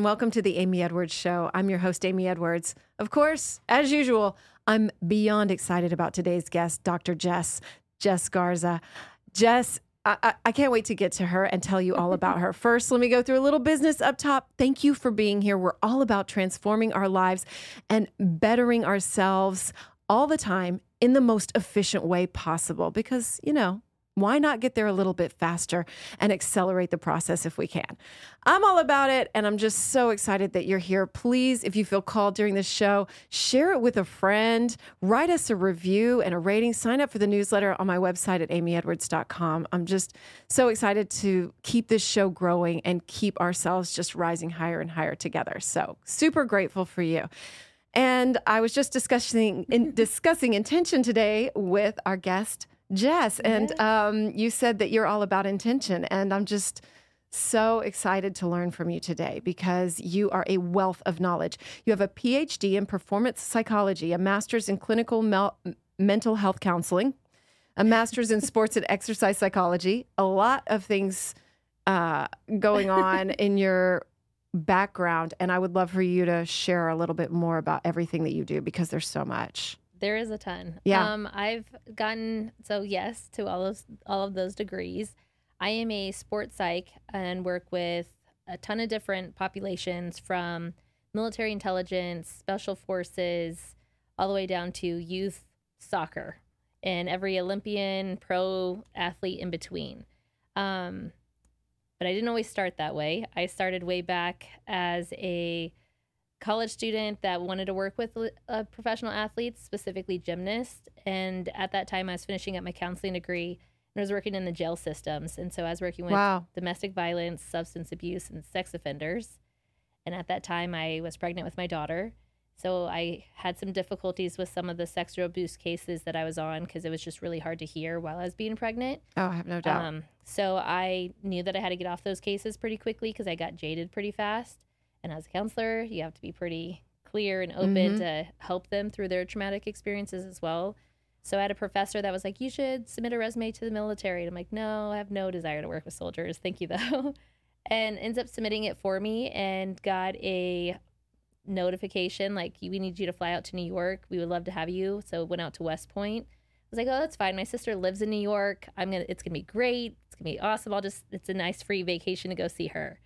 and welcome to the Amy Edwards Show. I'm your host, Amy Edwards. Of course, as usual, I'm beyond excited about today's guest, Dr. Jess, Jess Garza. Jess, I, I, I can't wait to get to her and tell you all about her. First, let me go through a little business up top. Thank you for being here. We're all about transforming our lives and bettering ourselves all the time in the most efficient way possible because, you know, why not get there a little bit faster and accelerate the process if we can? I'm all about it, and I'm just so excited that you're here. Please, if you feel called during this show, share it with a friend, write us a review and a rating, sign up for the newsletter on my website at amyedwards.com. I'm just so excited to keep this show growing and keep ourselves just rising higher and higher together. So, super grateful for you. And I was just discussing in, discussing intention today with our guest Jess, and um, you said that you're all about intention, and I'm just so excited to learn from you today because you are a wealth of knowledge. You have a PhD in performance psychology, a master's in clinical mel- mental health counseling, a master's in sports and exercise psychology, a lot of things uh, going on in your background, and I would love for you to share a little bit more about everything that you do because there's so much. There is a ton. Yeah. Um, I've gotten so yes to all of all of those degrees. I am a sports psych and work with a ton of different populations from military intelligence, special forces, all the way down to youth soccer and every Olympian, pro athlete in between. Um, but I didn't always start that way. I started way back as a college student that wanted to work with uh, professional athletes, specifically gymnasts. And at that time, I was finishing up my counseling degree and I was working in the jail systems. And so I was working with Wow. domestic violence, substance abuse, and sex offenders. And at that time, I was pregnant with my daughter. So I had some difficulties with some of the sexual abuse cases that I was on because it was just really hard to hear while I was being pregnant. Oh, I have no doubt. Um, so I knew that I had to get off those cases pretty quickly because I got jaded pretty fast. And as a counselor, you have to be pretty clear and open Mhm. to help them through their traumatic experiences as well. So I had a professor that was like, "You should submit a resume to the military." And I'm like, "No, I have no desire to work with soldiers. Thank you though." and ends up submitting it for me and got a notification like we need you to fly out to New York. We would love to have you. So went out to West Point. I was like, oh, that's fine. My sister lives in New York. I'm gonna. It's gonna be great. It's gonna be awesome. I'll just. It's a nice free vacation to go see her.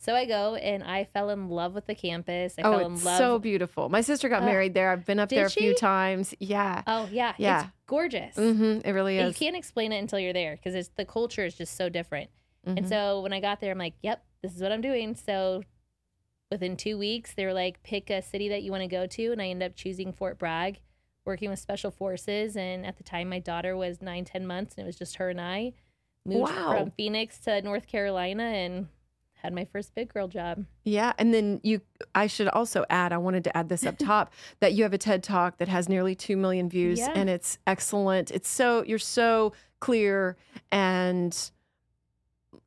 So I go and I fell in love with the campus. I oh, fell in it's so beautiful. My sister got Oh. married there. I've been up there a few times. Yeah. oh yeah, Yeah. It's gorgeous. hmm It really is. You can't explain it until you're there because it's the culture is just so different. And Mhm. so when I got there, I'm like, yep, this is what I'm doing. So within two weeks, they were like, pick a city that you want to go to. And I ended up choosing Fort Bragg, working with special forces. And at the time, my daughter was nine, 10 months, and it was just her and I. Moved Wow. from Phoenix to North Carolina and had my first big girl job. Yeah, and then you I should also add, I wanted to add this up top that you have a TED Talk that has nearly 2 million views Yeah. and it's excellent. It's so you're so clear and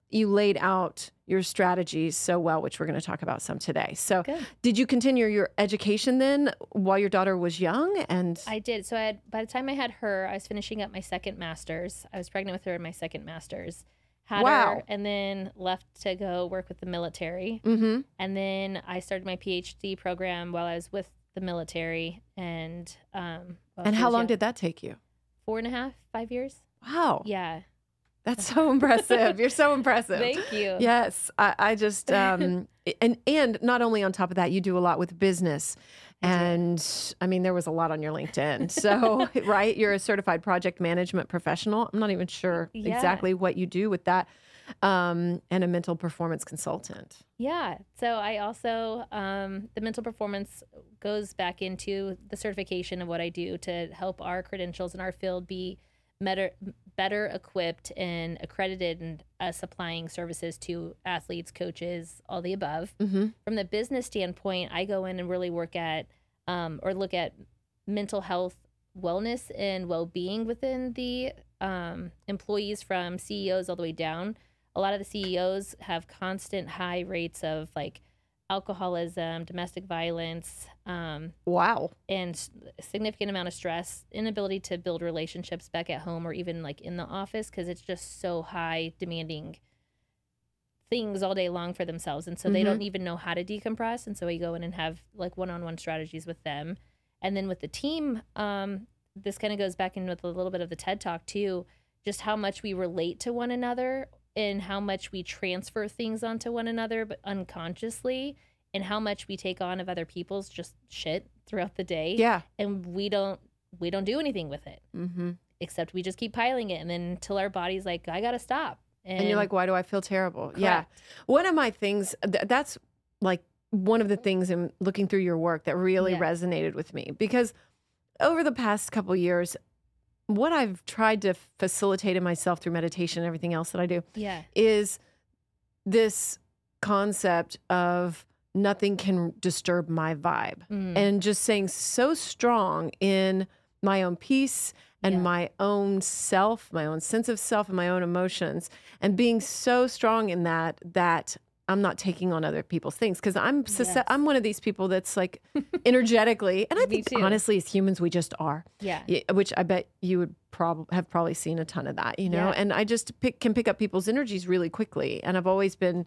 you laid out your strategies so well, which we're going to talk about some today. So, Good. did you continue your education then while your daughter was young and I did. So I had, by the time I had her, I was finishing up my second master's. I was pregnant with her in my second master's. Had Wow. her and then left to go work with the military. Mhm. And then I started my PhD program while I was with the military. And um, while And how long young. did that take you? four and a half, five years? Wow. Yeah. That's so impressive. You're so impressive. Thank you. Yes, I, I just um, and and not only on top of that, you do a lot with business. And I mean there was a lot on your LinkedIn. So right, you're a certified project management professional. I'm not even sure Yeah. exactly what you do with that, um, and a mental performance consultant. Yeah. So I also, um, the mental performance goes back into the certification of what I do to help our credentials in our field be better, better equipped and accredited and uh, supplying services to athletes, coaches, all the above. Mm-hmm. From the business standpoint, I go in and really work at um, or look at mental health, wellness, and well being within the um, employees from CEOs all the way down. A lot of the CEOs have constant high rates of like alcoholism, domestic violence, um, Wow. and significant amount of stress, inability to build relationships back at home or even like in the office because it's just so high demanding things all day long for themselves and so they don't even know how to decompress and so we go in and have like one-on-one strategies with them and then with the team um, this kind of goes back in with a little bit of the ted talk too just how much we relate to one another and how much we transfer things onto one another but unconsciously and how much we take on of other people's just shit throughout the day Yeah. and we don't we don't do anything with it Mm-hmm. except we just keep piling it and then until our body's like i gotta stop And, you're like, why do I feel terrible? Yeah. One of my things, th- that's like one of the things in looking through your work that really Yeah. resonated with me because over the past couple years, what I've tried to facilitate in myself through meditation and everything else that I do yeah is this concept of nothing can disturb my vibe Mm. and just saying so strong in my own peace and Yeah. my own self, my own sense of self and my own emotions and being so strong in that that I'm not taking on other people's things because I'm Yes. I'm one of these people that's like energetically and I think honestly as humans we just are yeah yeah, which I bet you would probably have probably seen a ton of that, you know. Yeah. And I just pick, can pick up people's energies really quickly, and I've always been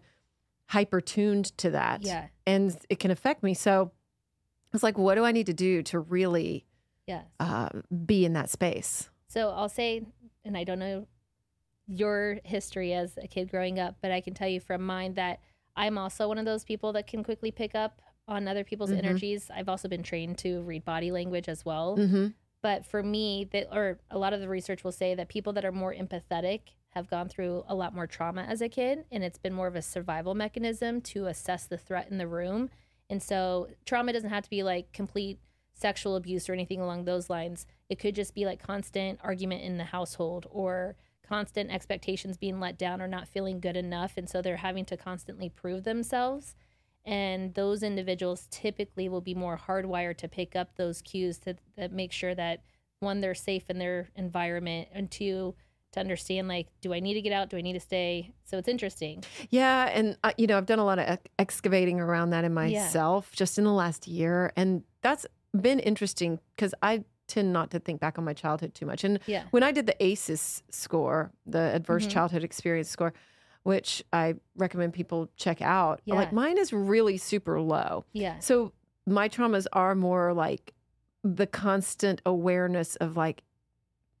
hyper tuned to that, yeah and it can affect me. So it's like, what do I need to do to really yes uh, be in that space? So I'll say, and I don't know your history as a kid growing up, but I can tell you from mine that I'm also one of those people that can quickly pick up on other people's Mhm. energies. I've also been trained to read body language as well. Mm-hmm. But for me, that or a lot of the research will say that people that are more empathetic have gone through a lot more trauma as a kid, and it's been more of a survival mechanism to assess the threat in the room. And so, trauma doesn't have to be like complete sexual abuse or anything along those lines. It could just be like constant argument in the household or constant expectations being let down or not feeling good enough. And so, they're having to constantly prove themselves. And those individuals typically will be more hardwired to pick up those cues to that make sure that one, they're safe in their environment, and two, to understand like, do I need to get out? Do I need to stay? So it's interesting. Yeah, and uh, you know, I've done a lot of ex- excavating around that in myself just in the last year, and that's been interesting because I tend not to think back on my childhood too much. And Yeah. when I did the ACEs score, the Adverse Mhm. Childhood Experience score, which I recommend people check out, Yeah. like mine is really super low. Yeah. So my traumas are more like the constant awareness of like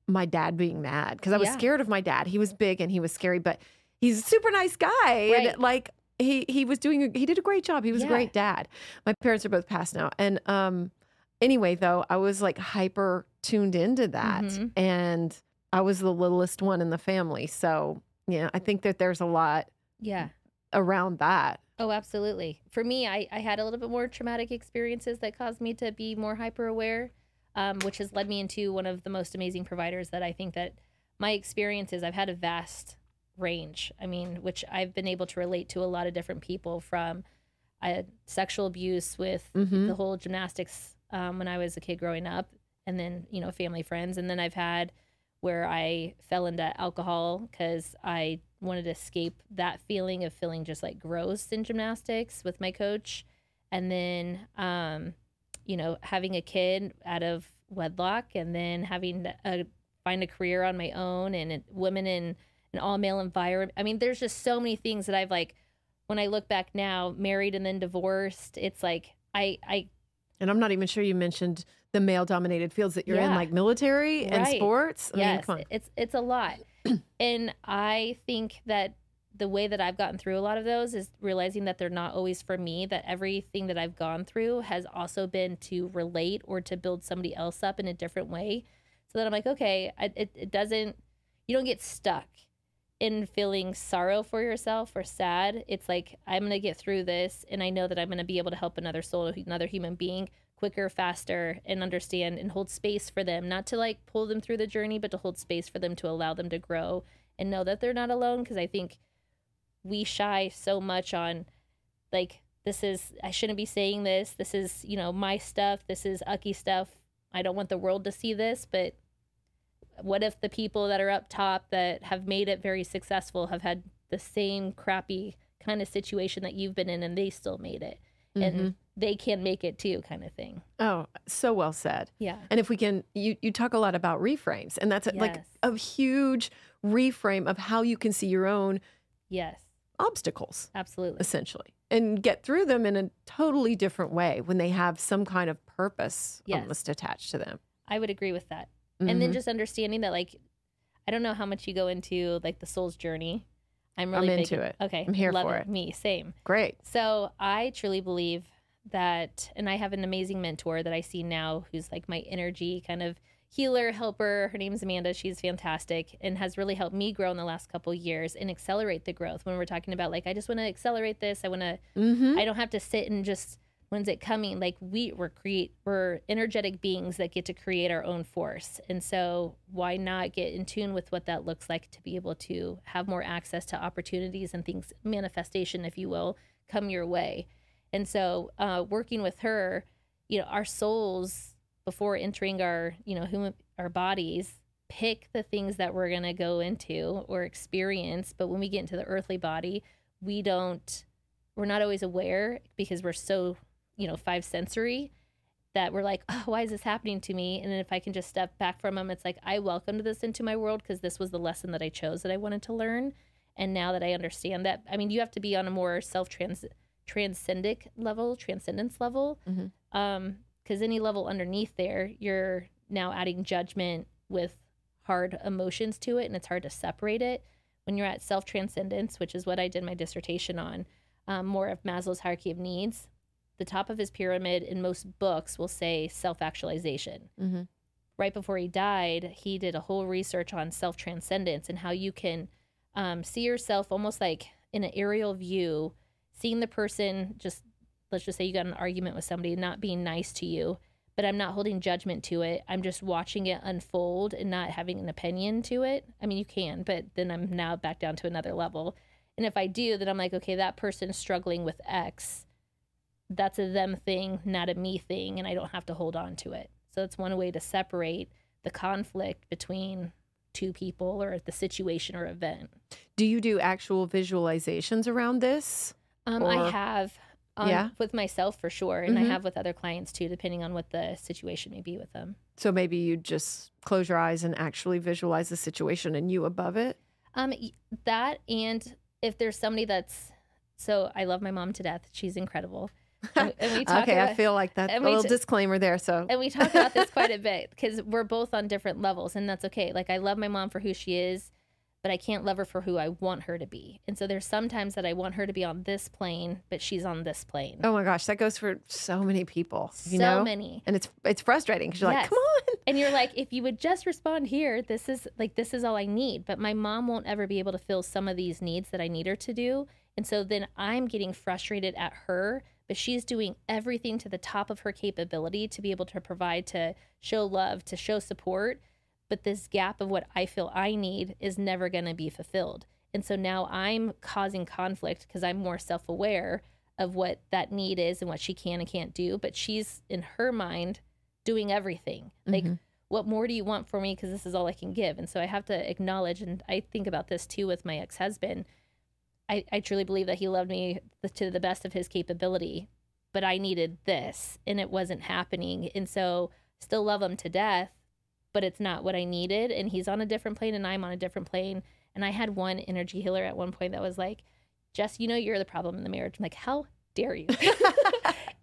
my dad being mad because I was Yeah. scared of my dad. He was big and he was scary, but he's a super nice guy. Right. And like he he was doing he did a great job. He was a great dad. My parents are both passed now. And um anyway though, I was like hyper tuned into that Mhm. and I was the littlest one in the family. So, yeah, I think that there's a lot Yeah. around that. Oh, absolutely. For me, I, I had a little bit more traumatic experiences that caused me to be more hyper aware, um, which has led me into one of the most amazing providers that I think that my experiences, I've had a vast range. I mean, which I've been able to relate to a lot of different people from uh, sexual abuse with Mhm. the whole gymnastics um, when I was a kid growing up, and then, you know, family friends. And then I've had where I fell into alcohol because I wanted to escape that feeling of feeling just like gross in gymnastics with my coach. And then, um, you know, having a kid out of wedlock and then having to uh, find a career on my own and women in an all male environment. I mean, there's just so many things that I've like, when I look back now, married and then divorced, it's like, I, I, And I'm not even sure you mentioned the male dominated fields that you're in, like military and Right. sports. I yes, come on. it's it's a lot, and I think that the way that I've gotten through a lot of those is realizing that they're not always for me. That everything that I've gone through has also been to relate or to build somebody else up in a different way. So that I'm like, okay, I, it it doesn't. You don't get stuck in feeling sorrow for yourself or sad. It's like I'm gonna get through this, and I know that I'm gonna be able to help another soul, another human being quicker, faster, and understand and hold space for them, not to like pull them through the journey, but to hold space for them to allow them to grow and know that they're not alone. Because I think we shy so much on like, this is, I shouldn't be saying this. This is, you know, my stuff. This is Ucky stuff. I don't want the world to see this, but what if the people that are up top that have made it very successful have had the same crappy kind of situation that you've been in and they still made it? Mhm. and they can make it too kind of thing oh, so well said. yeah And if we can, you you talk a lot about reframes, and that's a, like Yes. a huge reframe of how you can see your own yes obstacles, Absolutely. essentially, and get through them in a totally different way when they have some kind of purpose Yes. almost attached to them. I would agree with that. And then Mhm. just understanding that, like, I don't know how much you go into like the soul's journey. I'm really I'm into it. Okay, I'm here love for it. it. Me, same. great. So I truly believe that, and I have an amazing mentor that I see now who's like my energy kind of healer, helper. Her name's Amanda. She's fantastic and has really helped me grow in the last couple years and accelerate the growth. When we're talking about like, I just want to accelerate this, I want to Mm-hmm. I don't have to sit and just when's it coming? Like we we're create we're energetic beings that get to create our own force. And so why not get in tune with what that looks like to be able to have more access to opportunities and things manifestation, if you will, come your way. And so uh, working with her, you know, our souls before entering our, you know, human our bodies pick the things that we're going to go into or experience, but when we get into the earthly body, we don't we're not always aware because we're so you know five sensory that we're like oh why is this happening to me and then if i can just step back from them it's like i welcomed this into my world because this was the lesson that i chose that i wanted to learn and now that i understand that i mean you have to be on a more self trans transcendic level transcendence level Mhm. um because any level underneath there you're now adding judgment with hard emotions to it and it's hard to separate it when you're at self transcendence which is what i did my dissertation on um, more of Maslow's hierarchy of needs. The top of his pyramid in most books will say self actualization. Mm-hmm. Right before he died, he did a whole research on self transcendence and how you can um, see yourself almost like in an aerial view, seeing the person just, let's just say you got an argument with somebody, not being nice to you, but I'm not holding judgment to it. I'm just watching it unfold and not having an opinion to it. I mean, you can, but then I'm now back down to another level. And if I do, then I'm like, okay, that person's struggling with X. That's a them thing, not a me thing, and I don't have to hold on to it. So that's one way to separate the conflict between two people or the situation or event. Do you do actual visualizations around this? Um, I have um, Yeah? with myself for sure, and Mhm. I have with other clients too, depending on what the situation may be with them. So maybe you just close your eyes and actually visualize the situation and you above it. Um, that and if there's somebody that's so I love my mom to death. She's incredible. And, and we talk okay, I feel like that's a little t- disclaimer there. So. and we talk about this quite a bit because we're both on different levels and that's okay. Like i love my mom for who she is but i can't love her for who i want her to be. And so there's sometimes that i want her to be on this plane but she's on this plane. Oh my gosh, that goes for so many people. You so know, many. And it's it's frustrating because you're like, come on. and you're like if you would just respond here this is like this is all i need. But my mom won't ever be able to fill some of these needs that i need her to do. And so then i'm getting frustrated at her but she's doing everything to the top of her capability to be able to provide to show love to show support. But this gap of what i feel i need is never going to be fulfilled. And so now i'm causing conflict because i'm more self-aware of what that need is and what she can and can't do. But she's in her mind doing everything. Like Mhm. what more do you want for me? Because this is all i can give. And so i have to acknowledge and i think about this too with my ex-husband i, I truly believe that he loved me to the best of his capability but i needed this and it wasn't happening and so still love him to death but it's not what i needed and he's on a different plane and i'm on a different plane and i had one energy healer at one point that was like jess you know you're the problem in the marriage i'm like how dare you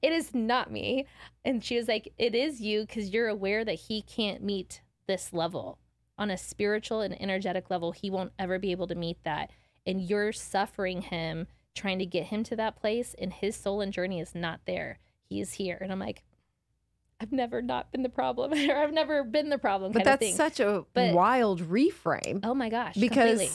it is not me. And she was like, It is you because you're aware that he can't meet this level on a spiritual and energetic level. He won't ever be able to meet that. And you're suffering him trying to get him to that place, and his soul and journey is not there. He is here. And I'm like, I've never not been the problem, or I've never been the problem But kind of that's thing. such a But- wild reframe oh my gosh. because completely.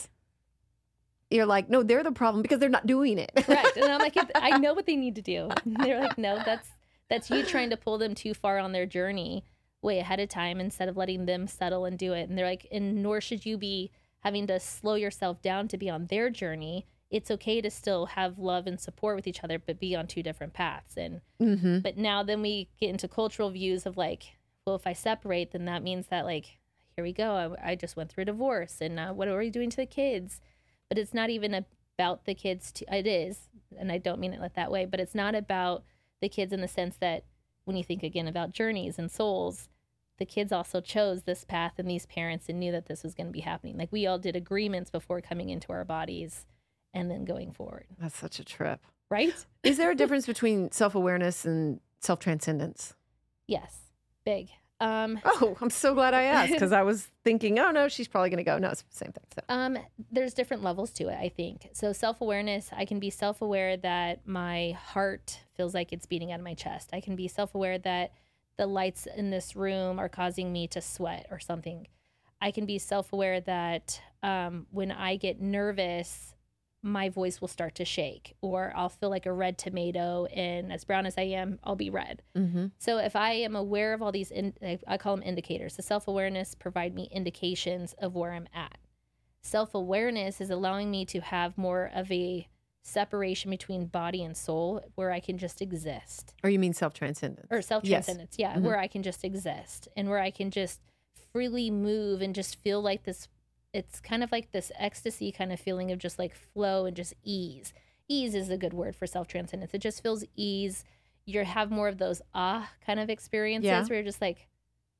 you're like, no, they're the problem because they're not doing it. correct and i'm like i know what they need to do and they're like no that's that's you trying to pull them too far on their journey way ahead of time instead of letting them settle and do it and they're like and nor should you be having to slow yourself down to be on their journey it's okay to still have love and support with each other but be on two different paths and mm-hmm. but now then we get into cultural views of like well if i separate then that means that like here we go i, I just went through a divorce and uh, what are we doing to the kids but it's not even about the kids to, it is and i don't mean it that way but it's not about the kids in the sense that when you think again about journeys and souls the kids also chose this path and these parents and knew that this was going to be happening like we all did agreements before coming into our bodies and then going forward. That's such a trip. Right? Is there a difference between self awareness and self transcendence? Yes. Big. Um, Oh, I'm so glad I asked because I was thinking, oh no, she's probably going to go. No, it's the same thing. So. Um, there's different levels to it, I think. So self awareness, I can be self aware that my heart feels like it's beating out of my chest. I can be self aware that the lights in this room are causing me to sweat or something. I can be self aware that um, when I get nervous, my voice will start to shake, or I'll feel like a red tomato, and as brown as I am, I'll be red. Mm-hmm. So if I am aware of all these, in, I call them indicators. The self awareness provide me indications of where I'm at. Self awareness is allowing me to have more of a separation between body and soul, where I can just exist, Or you mean self transcendence? or self Yes. transcendence. Yeah, Mhm. where I can just exist and where I can just freely move and just feel like this. It's kind of like this ecstasy kind of feeling of just like flow and just ease. Ease is a good word for self transcendence. It just feels ease. You have more of those ah kind of experiences Yeah. where you're just like,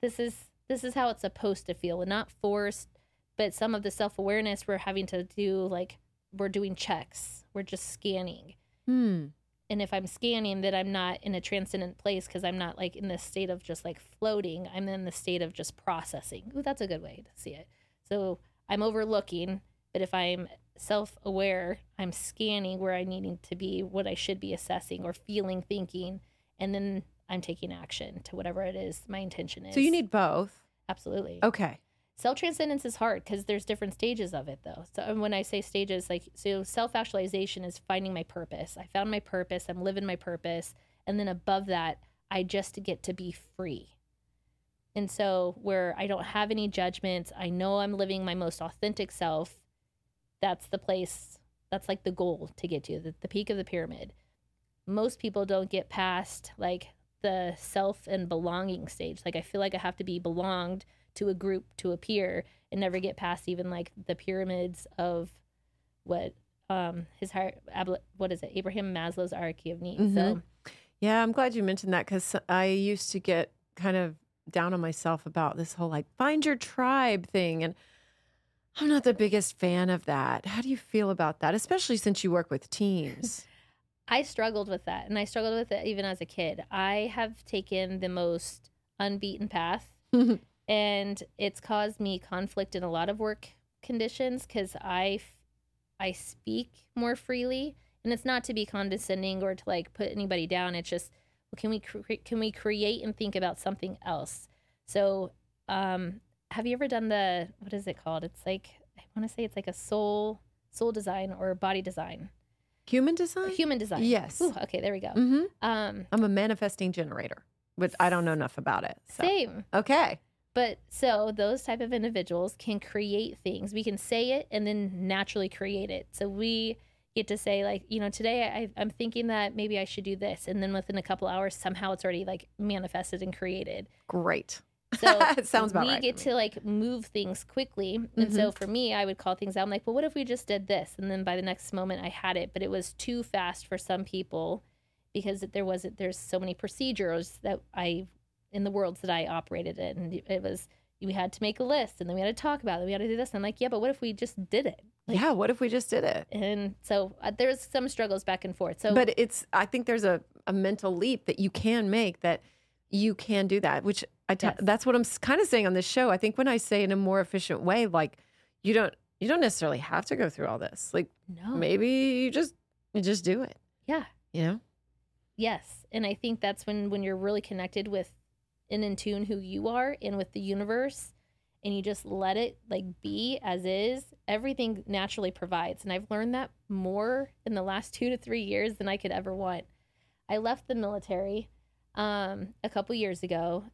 this is this is how it's supposed to feel and not forced. But some of the self awareness we're having to do like we're doing checks. We're just scanning Hmm. and if I'm scanning that I'm not in a transcendent place because I'm not like in this state of just like floating, I'm in the state of just processing. Ooh, that's a good way to see it. So I'm overlooking, but if I'm self aware, I'm scanning where I needing to be, what I should be assessing or feeling, thinking, and then I'm taking action to whatever it is my intention is. So you need both. absolutely Okay. Self transcendence is hard because there's different stages of it though. So when i say stages like so self actualization is finding my purpose. I found my purpose i'm living my purpose and then above that i just get to be free. And so where i don't have any judgments i know i'm living my most authentic self that's the place that's like the goal to get to the, the peak of the pyramid. Most people don't get past like the self and belonging stage. Like i feel like i have to be belonged to a group to appear and never get past even like the pyramids of what um his heart what is it abraham maslow's hierarchy of needs so Yeah, I'm glad you mentioned that because I used to get kind of down on myself about this whole like find your tribe thing. And I'm not the biggest fan of that. How do you feel about that, especially since you work with teams? I struggled with that, and I struggled with it even as a kid. I have taken the most unbeaten path, and it's caused me conflict in a lot of work conditions because I, f- I speak more freely, and it's not to be condescending or to like put anybody down. It's just, well, can we cre- can we create and think about something else? So, um, have you ever done the what is it called? It's like I want to say it's like a soul soul design or body design. Human design? Human design. Yes. Ooh, okay, there we go. hmm Um, I'm a manifesting generator, but I don't know enough about it. So. same. Okay. But so those type of individuals can create things. We can say it and then naturally create it. So we get to say like, you know, today I, I'm thinking that maybe I should do this, and then within a couple hours, somehow it's already like manifested and created. Great. So it sounds about we right. get to like move things quickly. And so Mm-hmm. for me, I would call things out. I'm like, well, what if we just did this? And then by the next moment, I had it, but it was too fast for some people because there wasn't. There's so many procedures that I in the worlds that I operated in. And it was we had to make a list, and then we had to talk about it. We had to do this. And I'm like, yeah, but what if we just did it? Like, yeah. What if we just did it? And so uh, there's some struggles back and forth. So but it's i think there's a, a mental leap that you can make that you can do that which i ta- Yes. that's what i'm kind of saying on this show i think when i say in a more efficient way like you don't you don't necessarily have to go through all this like no, maybe you just you just do it yeah. you know Yes. And I think that's when when you're really connected with and in tune who you are and with the universe and you just let it like be as is, everything naturally provides. And I've learned that more in the last 2 to 3 years than I could ever want. I left the military um a couple years ago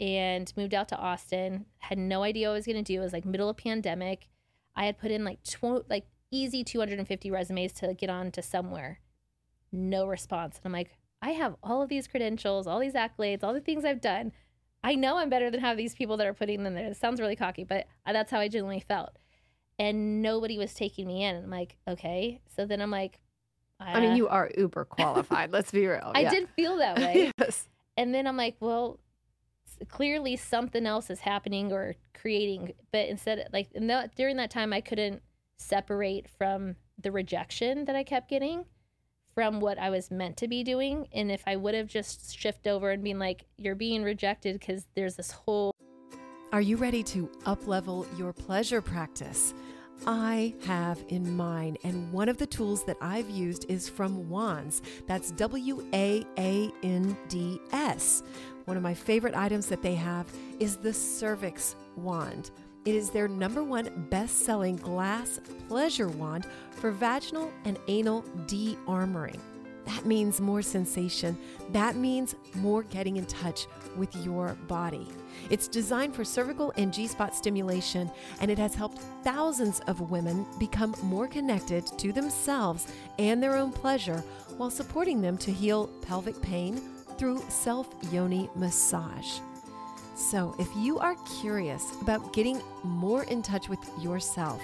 and moved out to Austin. Had no idea what I was going to do. It was like middle of pandemic. I had put in like tw- like easy 250 resumes to get on to somewhere. No response. And I'm like, I have all of these credentials, all these accolades, all the things I've done. I know I'm better than half these people that are putting them there. It sounds really cocky, but that's how I genuinely felt. And nobody was taking me in. And I'm like, okay. So then I'm like, i mean uh, you are uber qualified let's be real I Yeah. did feel that way. yes And then I'm like, well, clearly something else is happening or creating. But instead, like in that, during that time, I couldn't separate from the rejection that I kept getting from what I was meant to be doing. And if I would have just shifted over and been like, you're being rejected because there's this whole Are you ready to uplevel your pleasure practice? I have in mind, and one of the tools that I've used is from Waands. That's W A A N D S. One of my favorite items that they have is the Cervix Wand. It is their number one best selling glass pleasure wand for vaginal and anal de armoring. That means more sensation. That means more getting in touch with your body. It's designed for cervical and G spot stimulation, and it has helped thousands of women become more connected to themselves and their own pleasure while supporting them to heal pelvic pain through self yoni massage. So, if you are curious about getting more in touch with yourself,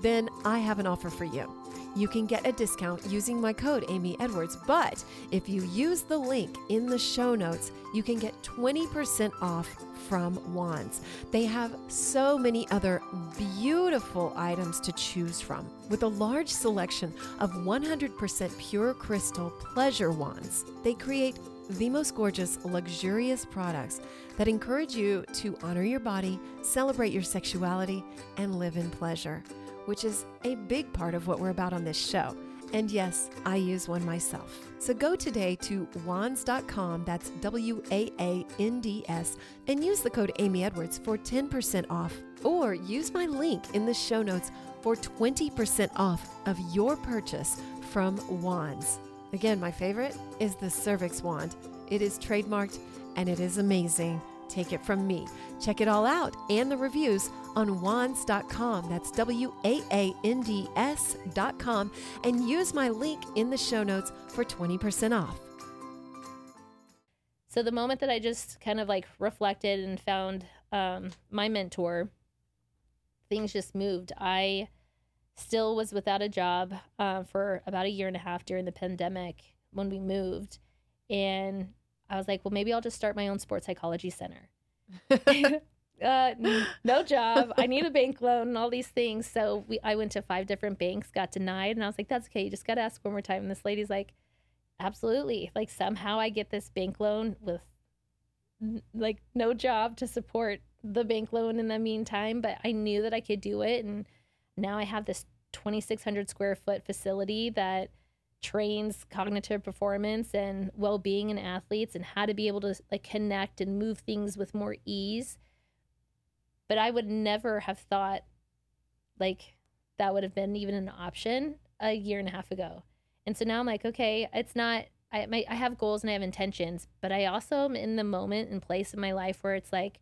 then I have an offer for you. You can get a discount using my code Amy Edwards, but if you use the link in the show notes, you can get 20% off from Waands. They have so many other beautiful items to choose from. With a large selection of 100% pure crystal pleasure wands, they create the most gorgeous, luxurious products that encourage you to honor your body, celebrate your sexuality, and live in pleasure, which is a big part of what we're about on this show. And yes, I use one myself. So go today to waands.com, that's W A A N D S, and use the code Amy Edwards for 10% off, or use my link in the show notes for 20% off of your purchase from Waands. Again, my favorite is the Cervix Wand. It is trademarked and it is amazing. Take it from me. Check it all out and the reviews on waands.com. That's W A A N D S.com. And use my link in the show notes for 20% off. So the moment that I just kind of like reflected and found um, my mentor, things just moved. I still was without a job uh, for about a year and a half during the pandemic when we moved, and I was like, well, maybe I'll just start my own sports psychology center. uh, no job. I need a bank loan and all these things. So we, I went to five different banks, got denied, and I was like, "That's okay. You just got to ask one more time." And this lady's like, "Absolutely. Like somehow I get this bank loan with like no job to support the bank loan in the meantime, but I knew that I could do it, and now I have this 2,600 square foot facility that." Trains cognitive performance and well-being in athletes and how to be able to like connect and move things with more ease. But i would never have thought like that would have been even an option a year and a half ago. And so now i'm like okay it's not i my, i have goals and i have intentions but i also am in the moment and place in my life where it's like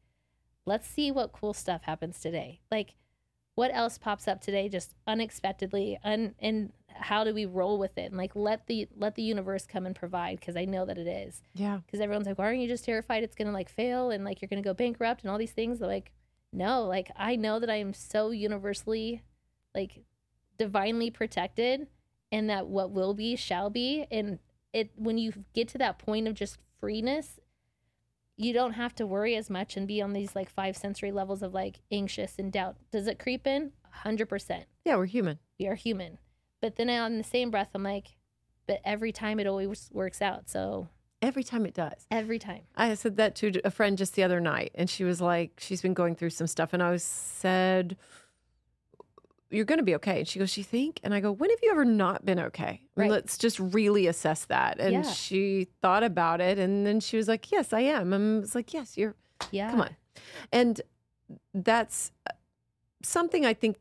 let's see what cool stuff happens today. Like what else pops up today just unexpectedly un, and how do we roll with it? And like let the let the universe come and provide because i know that it is. Yeah. because everyone's like why aren't you just terrified it's gonna like fail and like you're gonna go bankrupt and all these things? They're like no like i know that i am so universally like divinely protected and that what will be shall be. And it when you get to that point of just freeness you don't have to worry as much and be on these like five sensory levels of like anxious and doubt. Does it creep in? 100% Yeah, we're human. we are human. But then on the same breath, I'm like, but every time it always works out. So Every time it does. every time. I said that to a friend just the other night, and she was like, she's been going through some stuff, and I was said, "You're going to be okay." And she goes, "You think?" And I go, "When have you ever not been okay? Right. Let's just really assess that." And Yeah. she thought about it, and then she was like, "Yes, I am." And I was like, "Yes, you're." Yeah. Come on, and that's something I think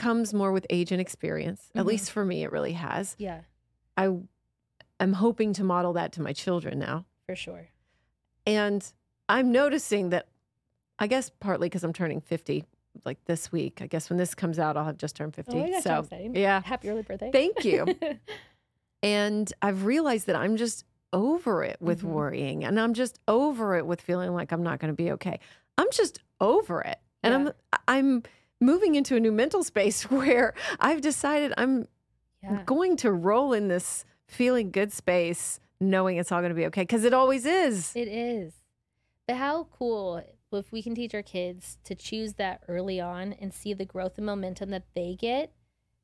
comes more with age and experience. At Mhm. least for me, it really has. Yeah, I am hoping to model that to my children now. for sure. And I'm noticing that, I guess partly because I'm turning 50 like this week. I guess when this comes out, I'll have just turned 50. Oh, gosh, so, yeah. Happy early birthday. Thank you. And I've realized that I'm just over it with Mhm. worrying and I'm just over it with feeling like I'm not going to be okay. I'm just over it. And Yeah. I'm I'm moving into a new mental space where I've decided I'm yeah. going to roll in this feeling good space knowing it's all going to be okay because it always is. It is. But how cool if we can teach our kids to choose that early on and see the growth and momentum that they get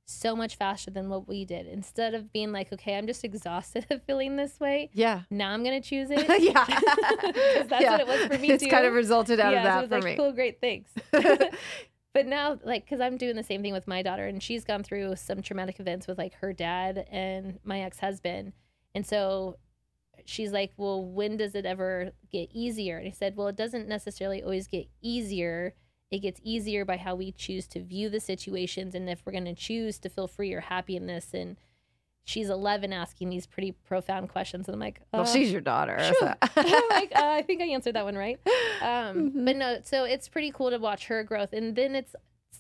so much faster than what we did. Instead of being like, okay, I'm just exhausted of feeling this way. Yeah. Now I'm gonna choose it. yeah. 'Cause that's Yeah. what it was for me It's too. kind of resulted out yeah, of so that was for like, me. cool, great, thanks. But now, like, because I'm doing the same thing with my daughter, and she's gone through some traumatic events with like her dad and my ex husband. And so she's like, Well, when does it ever get easier? And I said, Well, it doesn't necessarily always get easier. It gets easier by how we choose to view the situations and if we're going to choose to feel free or happiness. And she's 11 asking these pretty profound questions. And I'm like, well, uh, she's your daughter. So- I'm like, uh, I think I answered that one right. Um, Mhm. But no, so it's pretty cool to watch her growth. And then it's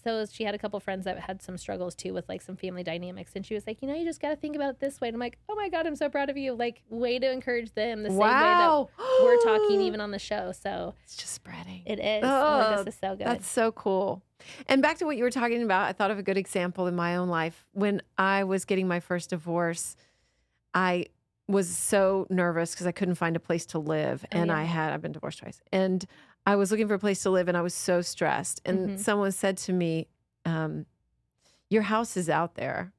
so she had a couple friends that had some struggles too with like some family dynamics. And she was like, you know, you just got to think about it this way. And I'm like, oh my God, I'm so proud of you. Like, way to encourage them the same way that we're talking even on the show. So It's just spreading. it is. Oh, Oh, this is so good. That's so cool. And back to what you were talking about, I thought of a good example in my own life. When I was getting my first divorce, I was so nervous because I couldn't find a place to live. Oh, and yeah. I had, I've been divorced twice. And I was looking for a place to live and I was so stressed. And Mhm. someone said to me, um, Your house is out there.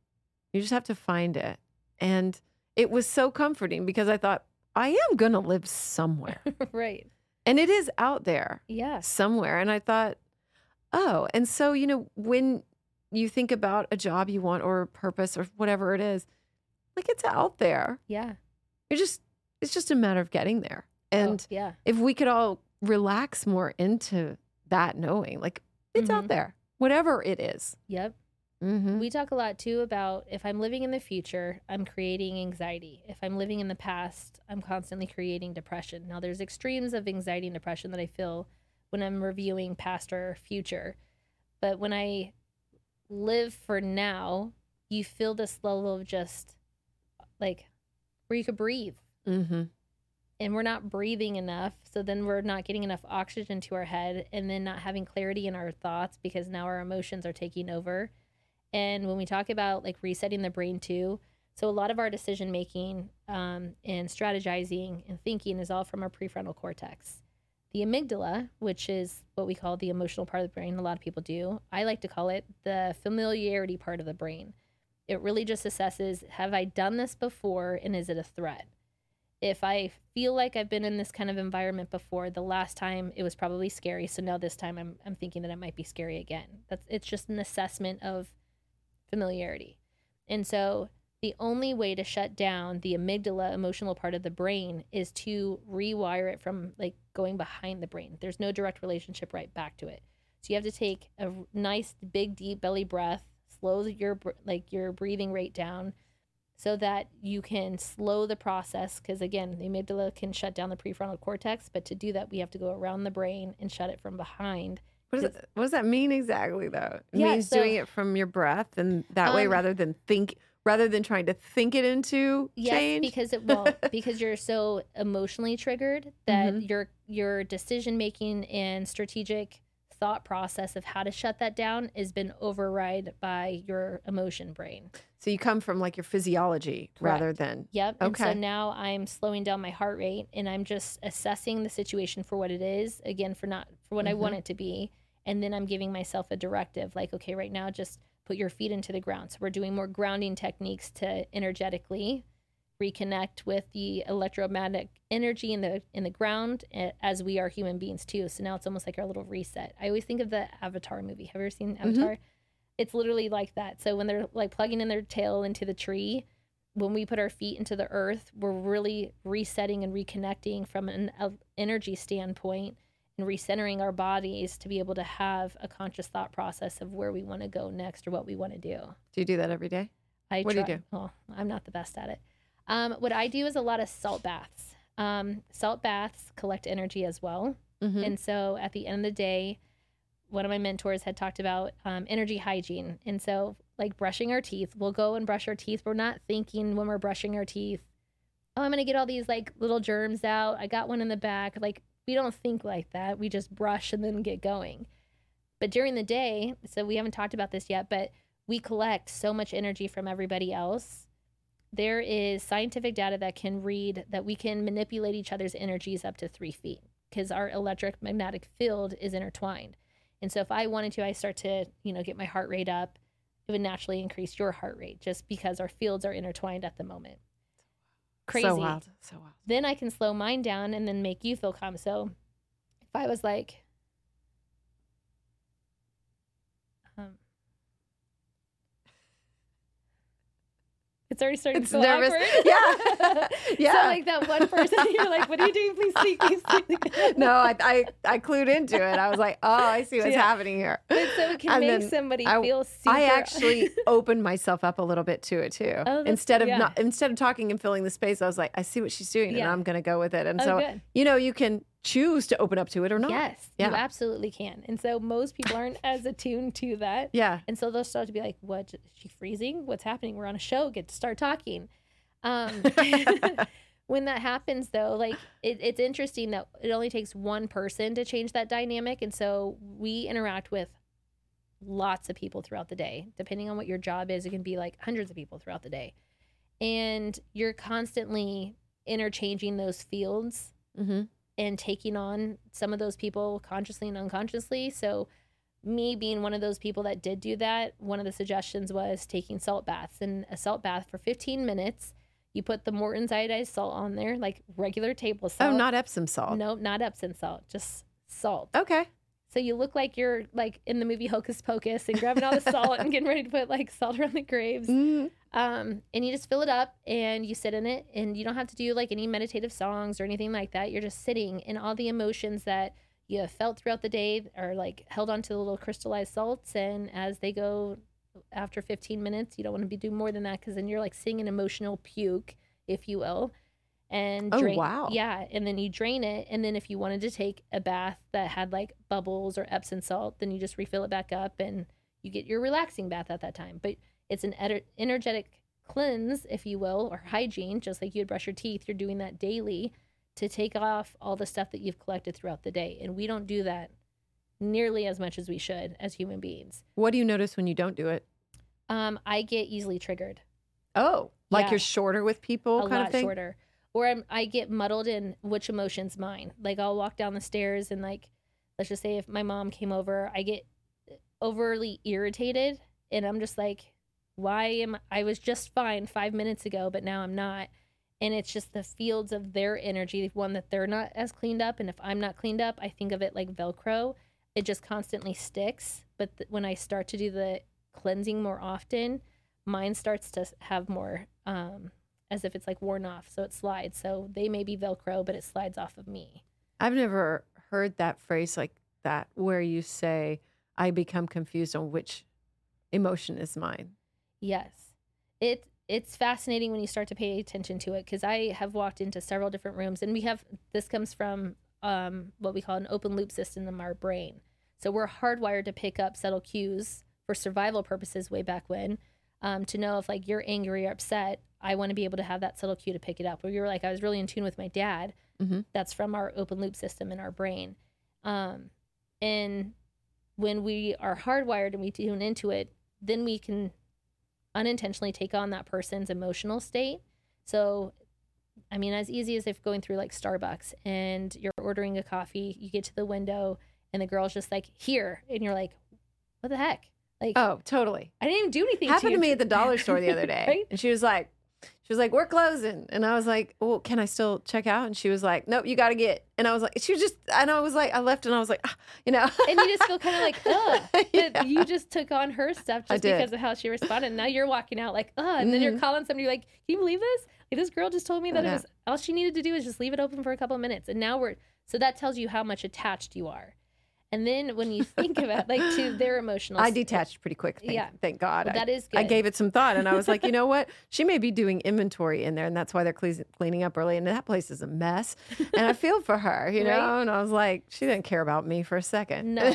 You just have to find it. And it was so comforting because I thought, I am going to live somewhere. right. and it is out there Yeah. somewhere. And I thought, oh, and so, you know, when you think about a job you want or a purpose or whatever it is, like it's out there. Yeah. You're just, it's just a matter of getting there. Oh, And yeah. if we could all relax more into that knowing, like it's out Mhm. there, whatever it is. Yep. Mm-hmm. We talk a lot too about if I'm living in the future, I'm creating anxiety. If I'm living in the past, I'm constantly creating depression. Now, there's extremes of anxiety and depression that I feel when I'm reviewing past or future. But when I live for now, you feel this level of just like where you could breathe. Mm-hmm. And we're not breathing enough. So then we're not getting enough oxygen to our head and then not having clarity in our thoughts because now our emotions are taking over. And when we talk about like resetting the brain too, so a lot of our decision making um, and strategizing and thinking is all from our prefrontal cortex. The amygdala, which is what we call the emotional part of the brain, a lot of people do. I like to call it the familiarity part of the brain. It really just assesses have I done this before and is it a threat? If I feel like I've been in this kind of environment before, the last time it was probably scary. So now this time I'm, I'm thinking that it might be scary again. That's it's just an assessment of familiarity. And so the only way to shut down the amygdala emotional part of the brain is to rewire it from like going behind the brain. There's no direct relationship right back to it. So you have to take a nice big deep belly breath, slow your like your breathing rate down so that you can slow the process because again, the amygdala can shut down the prefrontal cortex, but to do that we have to go around the brain and shut it from behind. What, does it, what does that mean exactly, though? It Yeah, means so- doing it from your breath, and that way, Um, rather than think, rather than trying to think it into Yes, change. because it well because you're so emotionally triggered that Mhm. your your decision making and strategic thought process of how to shut that down has been override by your emotion brain. So you come from like your physiology rather than Yep. And so now I'm slowing down my heart rate and I'm just assessing the situation for what it is, again for not for what I mm-hmm. want it to be, and then I'm giving myself a directive like okay, right now just put your feet into the ground. So we're doing more grounding techniques to energetically reconnect with the electromagnetic energy in the in the ground eh, as we are human beings too. So now it's almost like our little reset. I always think of the Avatar movie. Have you ever seen Avatar? It's literally like that. So when they're like plugging in their tail into the tree, when we put our feet into the earth, we're really resetting and reconnecting from an energy standpoint and recentering our bodies to be able to have a conscious thought process of where we want to go next or what we want to do. do you do that every day? I What do you do? Oh, I'm not the best at it. Um, what I do is a lot of salt baths. Um, salt baths collect energy as well. Mhm. And so at the end of the day, one of my mentors had talked about um, energy hygiene. And so, like brushing our teeth, we'll go and brush our teeth. We're not thinking when we're brushing our teeth, oh, I'm going to get all these like little germs out. I got one in the back. Like, we don't think like that. We just brush and then get going. But during the day, so we haven't talked about this yet, but we collect so much energy from everybody else. There is scientific data that can read that we can manipulate each other's energies up to three feet because our electric magnetic field is intertwined. And so if I wanted to, I start to, you know, get my heart rate up it would naturally increase your heart rate just because our fields are intertwined at the moment. Crazy. So wild. So wild. Then I can slow mine down and then make you feel calm. So if I was like, um, it's already starting It's to feel nervous. awkward. Yeah. Yeah. So like that one person, you're like, "What are you doing? Please speak, please speak." no, I, I I clued into it. I was like, oh, I see what's Yeah. happening here. But so it can And make somebody I- feel super. I actually opened myself up a little bit to it too. Oh, instead of yeah. not instead of talking and filling the space, I was like, I see what she's doing, and I'm going to go with it. And oh, so good. you know, you can choose to open up to it or not. Yes, Yeah. you absolutely can. And so most people aren't as attuned to that. Yeah. And so they'll start to be like, "What? Is she freezing? What's happening? We're on a show. Get to start talking." Um, when that happens, though, like it, it's interesting that it only takes one person to change that dynamic, and so we interact with lots of people throughout the day. Depending on what your job is, it can be like hundreds of people throughout the day, and you're constantly interchanging those fields hmm and taking on some of those people consciously and unconsciously. So, me being one of those people that did do that, one of the suggestions was taking salt baths. And a salt bath for 15 minutes, you put the Morton's iodized salt on there, like regular table salt. Oh, not Epsom salt. No, not Epsom salt, just salt. Okay. So you look like you're like in the movie Hocus Pocus and grabbing all the salt and getting ready to put like salt around the graves. Mhm. Um, and you just fill it up and you sit in it and you don't have to do like any meditative songs or anything like that. You're just sitting and all the emotions that you have felt throughout the day are like held onto the little crystallized salts. And as they go after 15 minutes, you don't want to be doing more than that because then you're like seeing an emotional puke, if you will. And Oh, drain, wow. yeah, and then you drain it, and then if you wanted to take a bath that had like bubbles or Epsom salt, then you just refill it back up, and you get your relaxing bath at that time. But it's an ener- energetic cleanse, if you will, or hygiene, just like you'd brush your teeth. You're doing that daily to take off all the stuff that you've collected throughout the day. And we don't do that nearly as much as we should as human beings. What do you notice when you don't do it? Um, I get easily triggered, Oh, like Yeah. you're shorter with people, a kind lot of thing. shorter. Or I'm, I get muddled in which emotion's mine. Like I'll walk down the stairs and like, let's just say if my mom came over, I get overly irritated and I'm just like, why am I was just fine five minutes ago, but now I'm not. And it's just the fields of their energy, one that they're not as cleaned up. And if I'm not cleaned up, I think of it like Velcro. It just constantly sticks. But th- when I start to do the cleansing more often, mine starts to have more um, as if it's like worn off. So it slides. So they may be Velcro, but it slides off of me. I've never heard that phrase like that where you say, I become confused on which emotion is mine. Yes. It it's fascinating when you start to pay attention to it because I have walked into several different rooms and we have this comes from um, what we call an open loop system in our brain. So we're hardwired to pick up subtle cues for survival purposes way back when um, to know if like you're angry or upset. I want to be able to have that subtle cue to pick it up. Where you were like, I was really in tune with my dad. Mhm. That's from our open loop system in our brain. Um, and when we are hardwired and we tune into it, then we can unintentionally take on that person's emotional state. So, I mean, as easy as if going through like Starbucks and you're ordering a coffee, you get to the window and the girl's just like, here. And you're like, what the heck? Like, Oh, totally. I didn't even do anything Happened to, to me at the dollar store the other day. Right? And she was like, she was like, we're closing. And I was like, well, can I still check out? And she was like, nope, you got to get. And I was like, she was just, and I was like, I left and I was like, ah, you know. and you just feel kind of like, ugh. But Yeah. you just took on her stuff just because of how she responded. Now you're walking out like, ugh. And then you're Mhm. calling somebody like, can you believe this? Like, this girl just told me that Yeah. it was all she needed to do is just leave it open for a couple of minutes. And now we're, so that tells you how much attached you are. And then when you think about like to their emotional, I detached pretty quick. Thank, Yeah. thank God. well, I- that is good. I gave it some thought and I was like, you know what? She may be doing inventory in there and that's why they're cle- cleaning up early. And that place is a mess. And I feel for her, you know? And I was like, she didn't care about me for a second. No.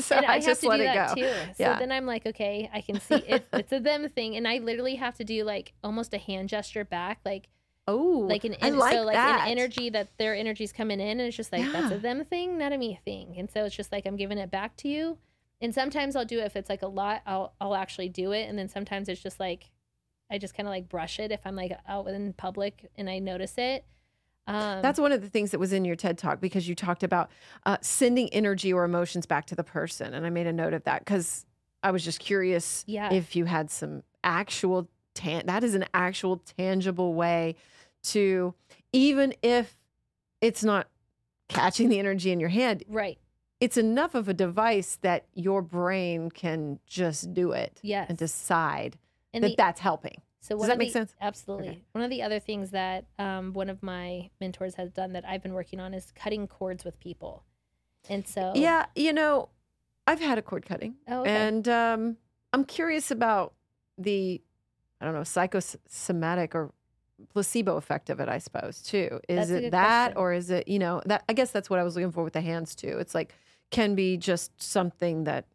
so and I, I, have just to let do it that go. too. So Yeah. then I'm like, okay, I can see it, it's a them thing, and I literally have to do like almost a hand gesture back, like Oh, like an I like so like that. an energy that their energy's coming in, and it's just like that's a them thing, not a me thing, and so it's just like I'm giving it back to you. And sometimes I'll do it if it's like a lot, I'll I'll actually do it, and then sometimes it's just like I just kind of like brush it if I'm like out in public and I notice it. Um, That's one of the things that was in your TED talk because you talked about uh, sending energy or emotions back to the person. And I made a note of that because I was just curious Yeah. if you had some actual tan that is an actual tangible way to even if it's not catching the energy in your hand, right. it's enough of a device that your brain can just do it Yes. and decide And that the, that's helping. so does that make the- sense? Absolutely. Okay. One of the other things that um, one of my mentors has done that I've been working on is cutting cords with people. And so Yeah, you know, I've had a cord cutting. Oh, okay. And um, I'm curious about the, I don't know, psychosomatic or placebo effect of it, I suppose, too. Is That's it that, question. or is it, you know, that I guess that's what I was looking for with the hands, too. It's like, can be just something that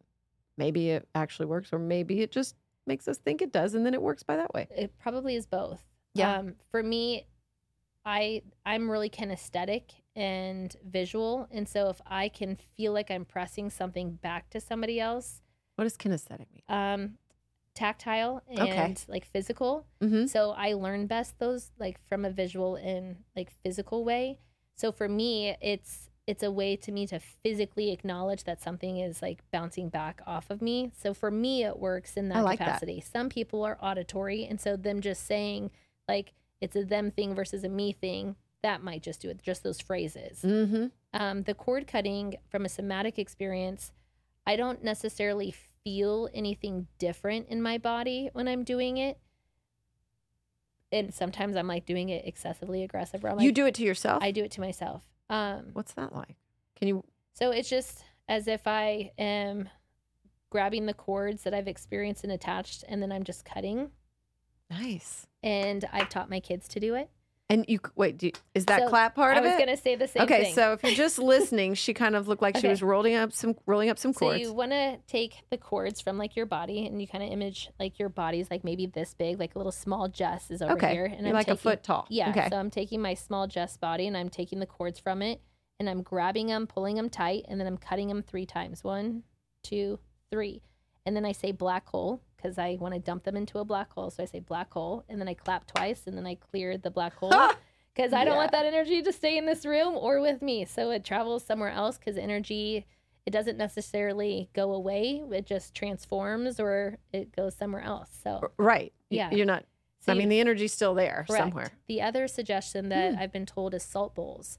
maybe it actually works, or maybe it just makes us think it does, and then it works by that way. it probably is both. Yeah. Um, for me, I I'm really kinesthetic and visual, and so if I can feel like I'm pressing something back to somebody else, What does kinesthetic mean? um, tactile and Okay. like physical. Mm-hmm. So I learn best those like from a visual and like physical way. So for me, it's it's a way to me to physically acknowledge that something is like bouncing back off of me. So for me, it works in that like that. capacity. Some people are auditory, and so them just saying like it's a them thing versus a me thing that might just do it. Just those phrases Mm-hmm. um, the cord cutting from a somatic experience, I don't necessarily feel anything different in my body when I'm doing it. And sometimes I'm like doing it excessively aggressive. Where I'm you like, do it to yourself? I do it to myself. Um, What's that like? Can you? so it's just as if I am grabbing the cords that I've experienced and attached, and then I'm just cutting. Nice. And I've taught my kids to do it. And you wait. Do you, is that So, clap part I of was gonna say the same okay, thing. so if you're just listening, she kind of looked like she was rolling up some rolling up some cords. So you want to take the cords from like your body, and you kind of image like your body's like maybe this big, like a little small Jess is over okay, here, and you're I'm like taking, a foot tall. Yeah. Okay. So I'm taking my small Jess body, and I'm taking the cords from it, and I'm grabbing them, pulling them tight, and then I'm cutting them three times. One, two, three, and then I say black hole because I want to dump them into a black hole. So I say black hole, and then I clap twice, and then I clear the black hole. Because I don't want that energy to stay in this room or with me. So it travels somewhere else because energy it doesn't necessarily go away it just transforms or it goes somewhere else so right. Yeah. You're not. So I you- mean, the energy's still there correct. somewhere. the other suggestion that Hmm. i've been told is salt bowls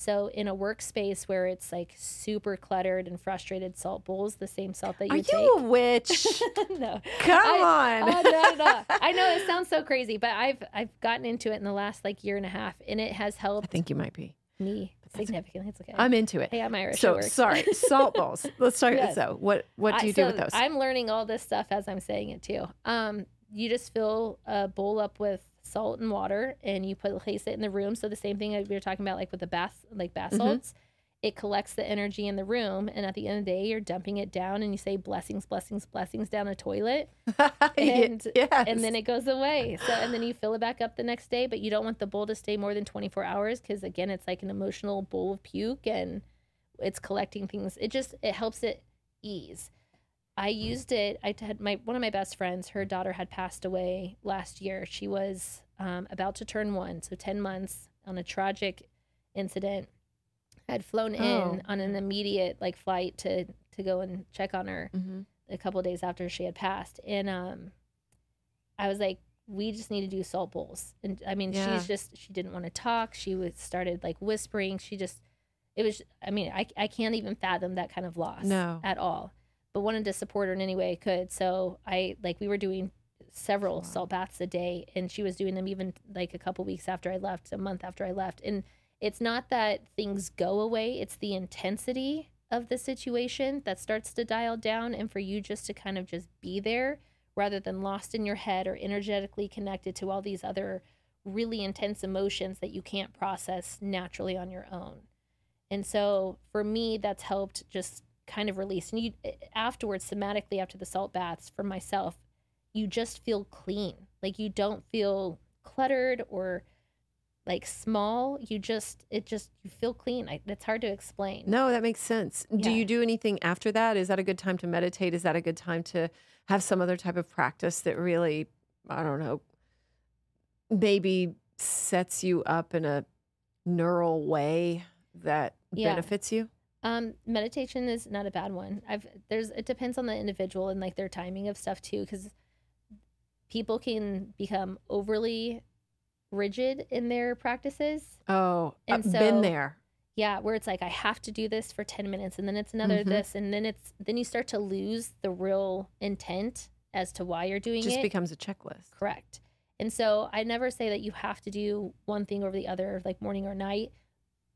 so in a workspace where it's like super cluttered and frustrated salt bowls the same salt that you Are take you a witch? no Come I- on. Oh, no, no. I know it sounds so crazy, but I've I've gotten into it in the last like year and a half, and it has helped. I think you might be. me significantly. It's okay. I'm into it. hey, I'm Irish. So sorry, salt bowls. Let's start Yes. so. What what do I- you do so with those? I'm learning all this stuff as I'm saying it too. Um, you just fill a bowl up with salt and water, and you put place it in the room. So the same thing that we were talking about, like with the bath, like bath Mhm. salts. It collects the energy in the room, and at the end of the day, you're dumping it down, and you say blessings, blessings, blessings down a toilet, and- yes. and then it goes away. So and then you fill it back up the next day, but you don't want the bowl to stay more than 24 hours because again, it's like an emotional bowl of puke, and it's collecting things. It just it helps it ease. I used it. I had my one of my best friends. Her daughter had passed away last year. She was um, about to turn one, so ten months on a tragic incident. Had flown in Oh. on an immediate like flight to to go and check on her Mhm. a couple days after she had passed, and um, I was like, we just need to do salt bowls. And I mean, Yeah. she's just she didn't want to talk. She was started like whispering. She just it was. I mean, I I can't even fathom that kind of loss No. at all. But wanted to support her in any way I could. So I like we were doing several salt baths a day, and she was doing them even like a couple weeks after I left, a month after I left, and it's not that things go away it's the intensity of the situation that starts to dial down and for you just to kind of just be there rather than lost in your head or energetically connected to all these other really intense emotions that you can't process naturally on your own. And so for me that's helped just kind of release and you eh, afterwards somatically after the salt baths for myself you just feel clean like you don't feel cluttered or like small you just it just you feel clean I, it's hard to explain No, that makes sense. Do you do anything after that? Is that a good time to meditate? Is that a good time to have some other type of practice that really, I don't know, maybe sets you up in a neural way that Yeah. benefits you? Um, meditation is not a bad one. I've there's it depends on the individual and like their timing of stuff too, because people can become overly rigid in their practices. Oh, And I've been there. Yeah, where it's like I have to do this for 10 minutes and then it's another Mhm. this and then it's then you start to lose the real intent as to why you're doing It just it. becomes a checklist. Correct. And so I never say that you have to do one thing over the other, like morning or night.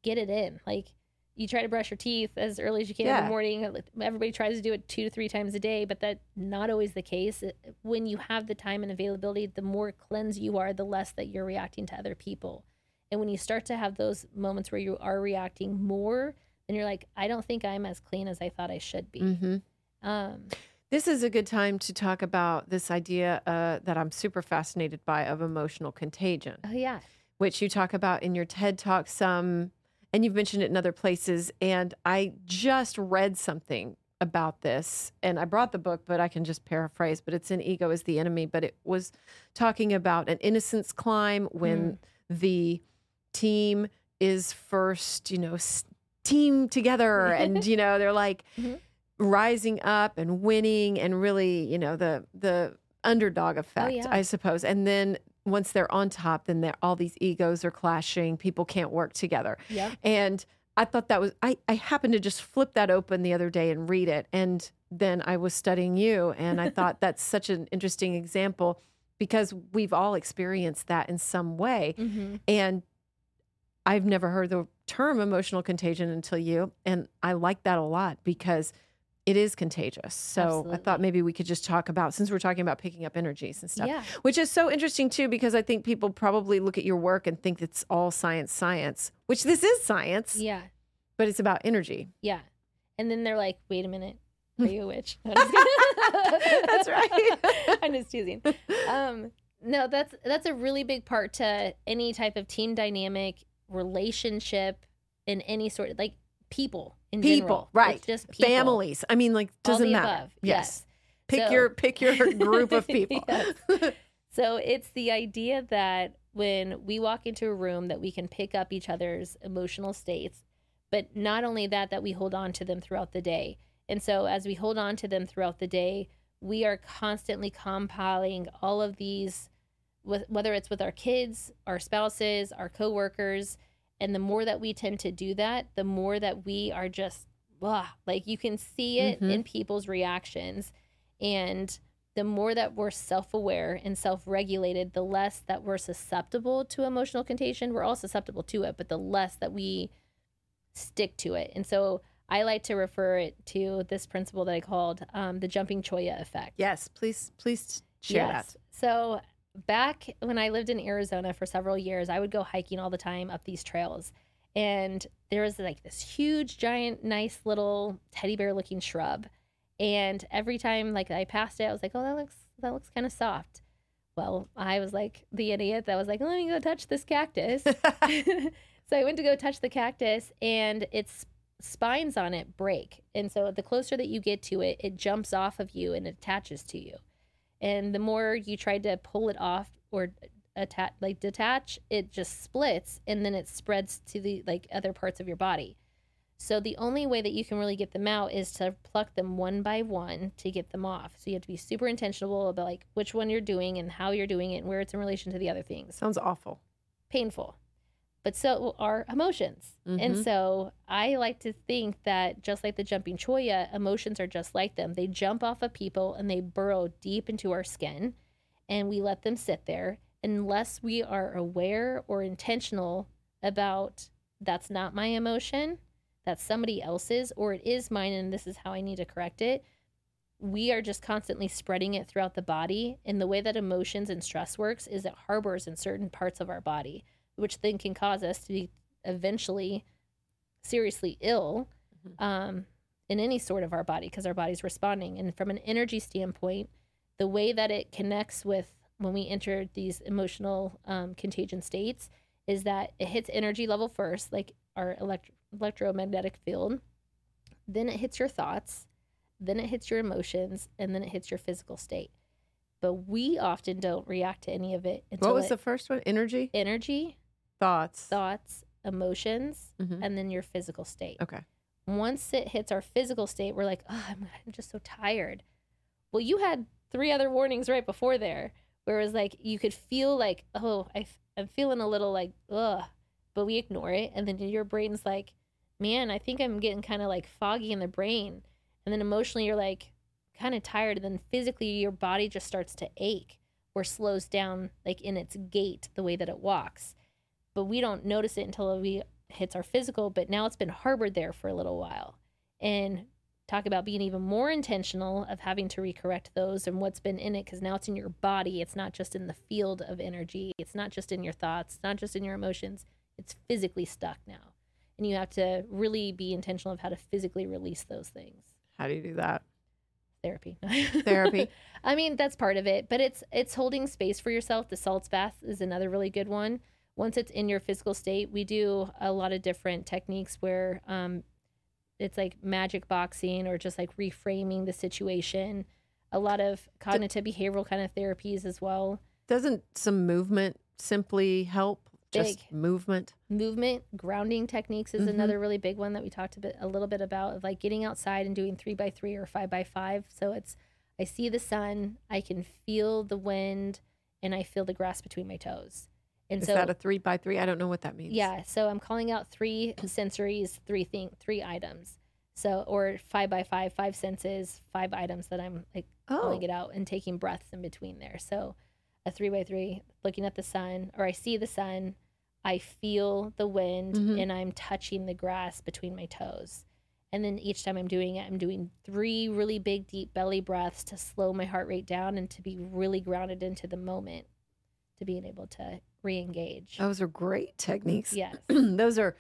Get it in. Like you try to brush your teeth as early as you can in the morning. Everybody tries to do it two to three times a day, but that's not always the case. When you have the time and availability, the more cleansed you are, the less that you're reacting to other people. And when you start to have those moments where you are reacting more, then you're like, I don't think I'm as clean as I thought I should be. hmm Um, This is a good time to talk about this idea uh, that I'm super fascinated by of emotional contagion, oh yeah, which you talk about in your TED talk some, and you've mentioned it in other places. And I just read something about this, and I brought the book, but I can just paraphrase. But it's in Ego is the Enemy. But it was talking about an innocence climb when the team is first, you know, team together, and you know they're like Mhm. rising up and winning, and really, you know, the the underdog effect, yeah. I suppose. And then once they're on top, then they're, all these egos are clashing. People can't work together. yep, And I thought that was, I, I happened to just flip that open the other day and read it. And then I was studying you. And I thought that's such an interesting example because we've all experienced that in some way. hmm And I've never heard the term emotional contagion until you. And I like that a lot because it is contagious. So I thought maybe we could just talk about, since we're talking about picking up energies and stuff yeah, which is so interesting too because i think people probably look at your work and think it's all science science which this is science yeah. but it's about energy Yeah. And then they're like, wait a minute. Are you a witch? No, I'm just kidding. That's right. I'm just teasing. Um, no, that's that's a really big part to any type of team dynamic, relationship, in any sort of like people in people general. right It's just people. families i mean like doesn't matter above. yes, Yes. pick So- your pick your group of people So it's the idea that when we walk into a room that we can pick up each other's emotional states, but not only that that we hold on to them throughout the day. And so as we hold on to them throughout the day, we are constantly compiling all of these with whether it's with our kids, our spouses, our coworkers, and the more that we tend to do that, the more that we are just blah, like you can see it Mhm. in people's reactions. And the more that we're self-aware and self-regulated the less that we're susceptible to emotional contagion. We're all susceptible to it but the less that we stick to it. And so i like to refer it to this principle that i called um, the jumping cholla effect. Yes please please share that. So back when I lived in Arizona for several years, I would go hiking all the time up these trails. And there was like this huge, giant, nice little teddy bear looking shrub. And every time like I passed it, I was like, oh, that looks that looks kind of soft. Well, I was like the idiot that was like, let me go touch this cactus. so I went to go touch the cactus and its spines on it break. And so the closer that you get to it, it jumps off of you and attaches to you. And the more you try to pull it off or attach like detach, it just splits and then it spreads to the like other parts of your body. So the only way that you can really get them out is to pluck them one by one to get them off. So you have to be super intentional about like which one you're doing and how you're doing it and where it's in relation to the other things sounds awful painful, but so are emotions. And Mhm. so I like to think that just like the jumping cholla, emotions are just like them. They jump off of people and they burrow deep into our skin, and we let them sit there unless we are aware or intentional about that's not my emotion, that's somebody else's, or it is mine, and this is how I need to correct it. We are just constantly spreading it throughout the body. And the way that emotions and stress works is it harbors in certain parts of our body, which then can cause us to be eventually seriously ill Mhm. um, in any sort of our body because our body's responding. And from an energy standpoint, the way that it connects with when we enter these emotional um, contagion states is that it hits energy level first, like our elect- electromagnetic field. Then it hits your thoughts, then it hits your emotions, and then it hits your physical state. But we often don't react to any of it until what was it- the first one energy energy, thoughts thoughts, emotions, Mhm. and then your physical state. okay once it hits our physical state, we're like, oh, I'm, I'm just so tired. Well, you had three other warnings right before there, where it was like you could feel like, oh, I, am feeling a little like, ugh, but we ignore it. And then your brain's like, man, I think I'm getting kind of like foggy in the brain. And then emotionally, you're like kind of tired. And then physically, your body just starts to ache or slows down like in its gait, the way that it walks. But we don't notice it until we hits our physical, but now it's been harbored there for a little while. And talk about being even more intentional of having to recorrect those and what's been in it because now it's in your body. It's not just in the field of energy. It's not just in your thoughts, it's not just in your emotions. It's physically stuck now. And you have to really be intentional of how to physically release those things. How do you do that? Therapy. Therapy. I mean, that's part of it, but it's it's holding space for yourself. The salts bath is another really good one once it's in your physical state, we do a lot of different techniques where um, it's like magic boxing or just like reframing the situation. A lot of cognitive behavioral kind of therapies as well. Doesn't some movement simply help? Just movement. Movement, grounding techniques is Mhm. another really big one that we talked a bit a little bit about of like getting outside and doing three by three or five by five. So it's I see the sun, I can feel the wind, and I feel the grass between my toes. And Is so that a three by three? I don't know what that means. Yeah, so I'm calling out three sensories, three thing, three items. So or five by five, five senses, five items that I'm like Oh. calling it out and taking breaths in between there. So a three by three, looking at the sun, or I see the sun, I feel the wind, Mhm. and I'm touching the grass between my toes. And then each time I'm doing it, I'm doing three really big, deep belly breaths to slow my heart rate down and to be really grounded into the moment, to being able to re-engage. Those are great techniques. Yes. Those are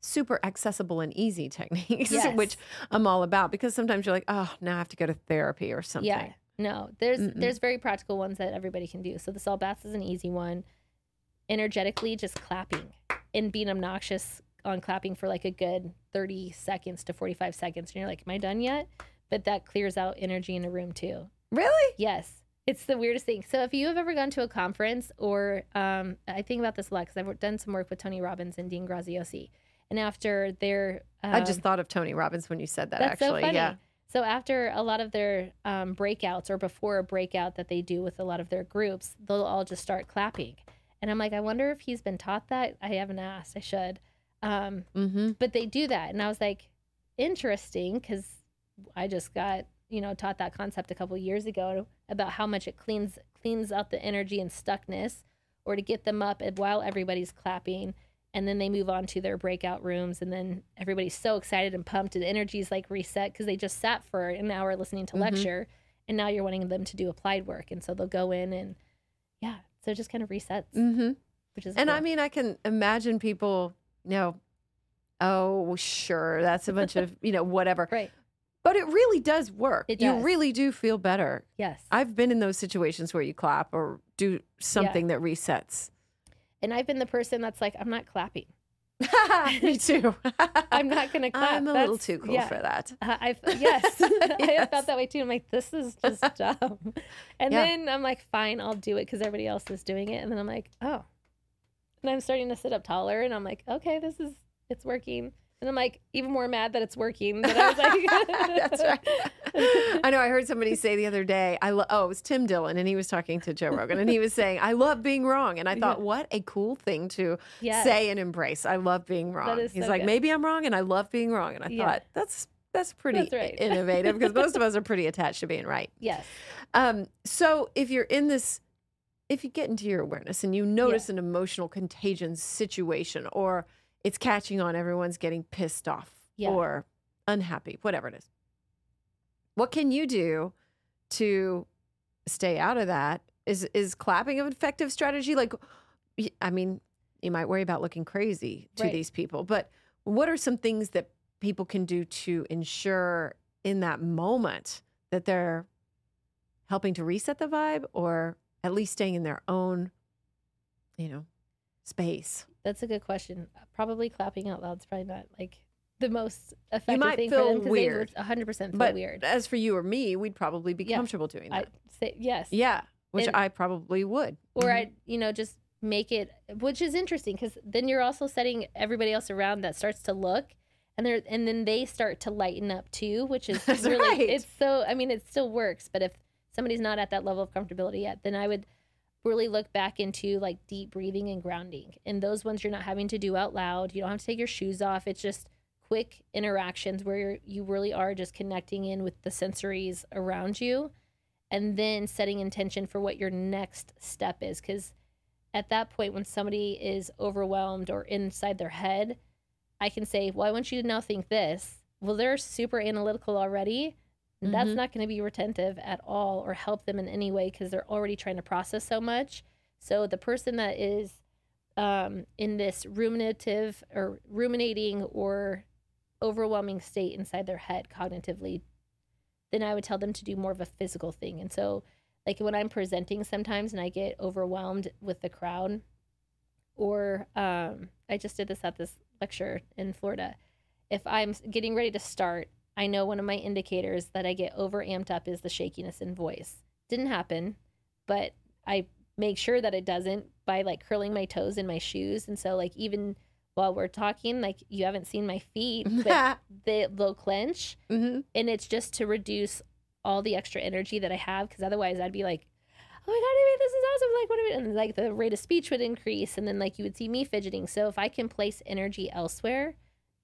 super accessible and easy techniques, Yes. which I'm all about because sometimes you're like, oh, now I have to go to therapy or something. Yeah. No, there's Mm-mm. there's very practical ones that everybody can do. So the salt bath is an easy one. Energetically, just clapping and being obnoxious on clapping for like a good 30 seconds to 45 seconds. And you're like, am I done yet? But that clears out energy in a room too. Really? Yes. It's the weirdest thing. So if you have ever gone to a conference or um, I think about this a lot because I've done some work with Tony Robbins and Dean Graziosi. And after their I um, just thought of Tony Robbins when you said that, that's actually. so funny. Yeah. So after a lot of their um, breakouts or before a breakout that they do with a lot of their groups, they'll all just start clapping. And I'm like, I wonder if he's been taught that. I haven't asked. I should. Um, Mm-hmm. but they do that, and I was like, interesting, because I just got you know taught that concept a couple years ago about how much it cleans cleans out the energy and stuckness, or to get them up while everybody's clapping. And then they move on to their breakout rooms, and then everybody's so excited and pumped, and the energy's like reset because they just sat for an hour listening to Mhm. lecture, and now you're wanting them to do applied work, and so they'll go in and yeah, so it just kind of resets, Mm-hmm. which is And cool. I mean, I can imagine people, you know, oh, sure, that's a bunch of, you know, whatever. right, But it really does work. It You really do feel better. yes, I've been in those situations where you clap or do something that resets. and I've been the person that's like, I'm not clapping. Me too. I'm not gonna clap. I'm a little too cool yeah. for that. Uh, I've yes, I have felt that way too. I'm like, this is just dumb. And Yeah. then I'm like, fine, I'll do it because everybody else is doing it. And then I'm like, oh, and I'm starting to sit up taller, and I'm like, okay, this is it's working. And I'm like even more mad that it's working. That I was like, That's right. I know. I heard somebody say the other day. I lo- oh, it was Tim Dillon, and he was talking to Joe Rogan, and he was saying, "I love being wrong," and I thought, what a cool thing to Yes. say and embrace. I love being wrong. He's so like, good. maybe I'm wrong, and I love being wrong, and I Yeah. thought that's that's pretty That's right. innovative because most of us are pretty attached to being right. yes, Um, so if you're in this, if you get into your awareness and you notice an emotional contagion situation, or it's catching on, everyone's getting pissed off Yeah. or unhappy, whatever it is, what can you do to stay out of that? Is is clapping an effective strategy? Like, I mean, you might worry about looking crazy to Right. these people, but what are some things that people can do to ensure in that moment that they're helping to reset the vibe or at least staying in their own, you know, space? that's a good question. Probably clapping out loud is probably not like the most effective you might thing feel for them 'cause they weird, would 100% feel But weird. as for you or me, we'd probably be Yeah. comfortable doing I that. say yes. yeah, which And- I probably would. or Mhm. I, you know, just make it, which is interesting because then you're also setting everybody else around that starts to look, and they're and then they start to lighten up too, which is That's really right. it's so I mean it still works, but if somebody's not at that level of comfortability yet, then I would really look back into like deep breathing and grounding. And those ones you're not having to do out loud. You don't have to take your shoes off. It's just quick interactions where you're, you really are just connecting in with the sensories around you and then setting intention for what your next step is cuz at that point when somebody is overwhelmed or inside their head, I can say, "Well, I want you to now think this." Well, they're super analytical already. That's Mhm. not going to be retentive at all or help them in any way because they're already trying to process so much. So the person that is um, in this ruminative or ruminating or overwhelming state inside their head cognitively, then I would tell them to do more of a physical thing. And so, like when I'm presenting sometimes and I get overwhelmed with the crowd, or um, I just did this at this lecture in Florida. If I'm getting ready to start, I know one of my indicators that I get over amped up is the shakiness in voice. Didn't happen, but I make sure that it doesn't by like curling my toes in my shoes. And so, like, even while we're talking, like, you haven't seen my feet, but they, they'll clench. hmm And it's just to reduce all the extra energy that I have because otherwise I'd be like, oh my god, Amy, this is awesome. Like, what? Are we? And like the rate of speech would increase, and then like you would see me fidgeting. So if I can place energy elsewhere,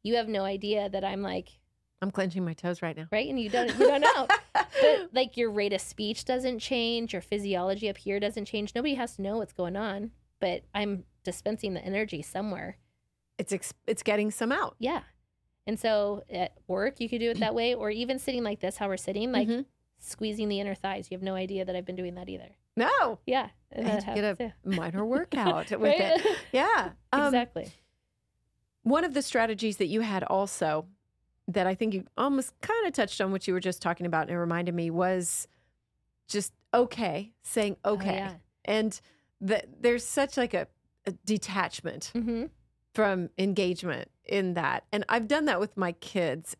you have no idea that I'm like I'm clenching my toes right now. right, and you don't you don't know. but like your rate of speech doesn't change, your physiology up here doesn't change. Nobody has to know what's going on, but I'm dispensing the energy somewhere. It's ex- it's getting some out. Yeah. And so at work, you could do it that way, or even sitting like this, how we're sitting, like Mhm. squeezing the inner thighs. You have no idea that I've been doing that either. No, Yeah. And and get a minor workout with Right? it. Yeah. Um, exactly. One of the strategies that you had also that I think you almost kind of touched on what you were just talking about and it reminded me was just okay, saying Oh, okay. yeah. And that there's such like a, a detachment Mm-hmm. from engagement in that. And I've done that with my kids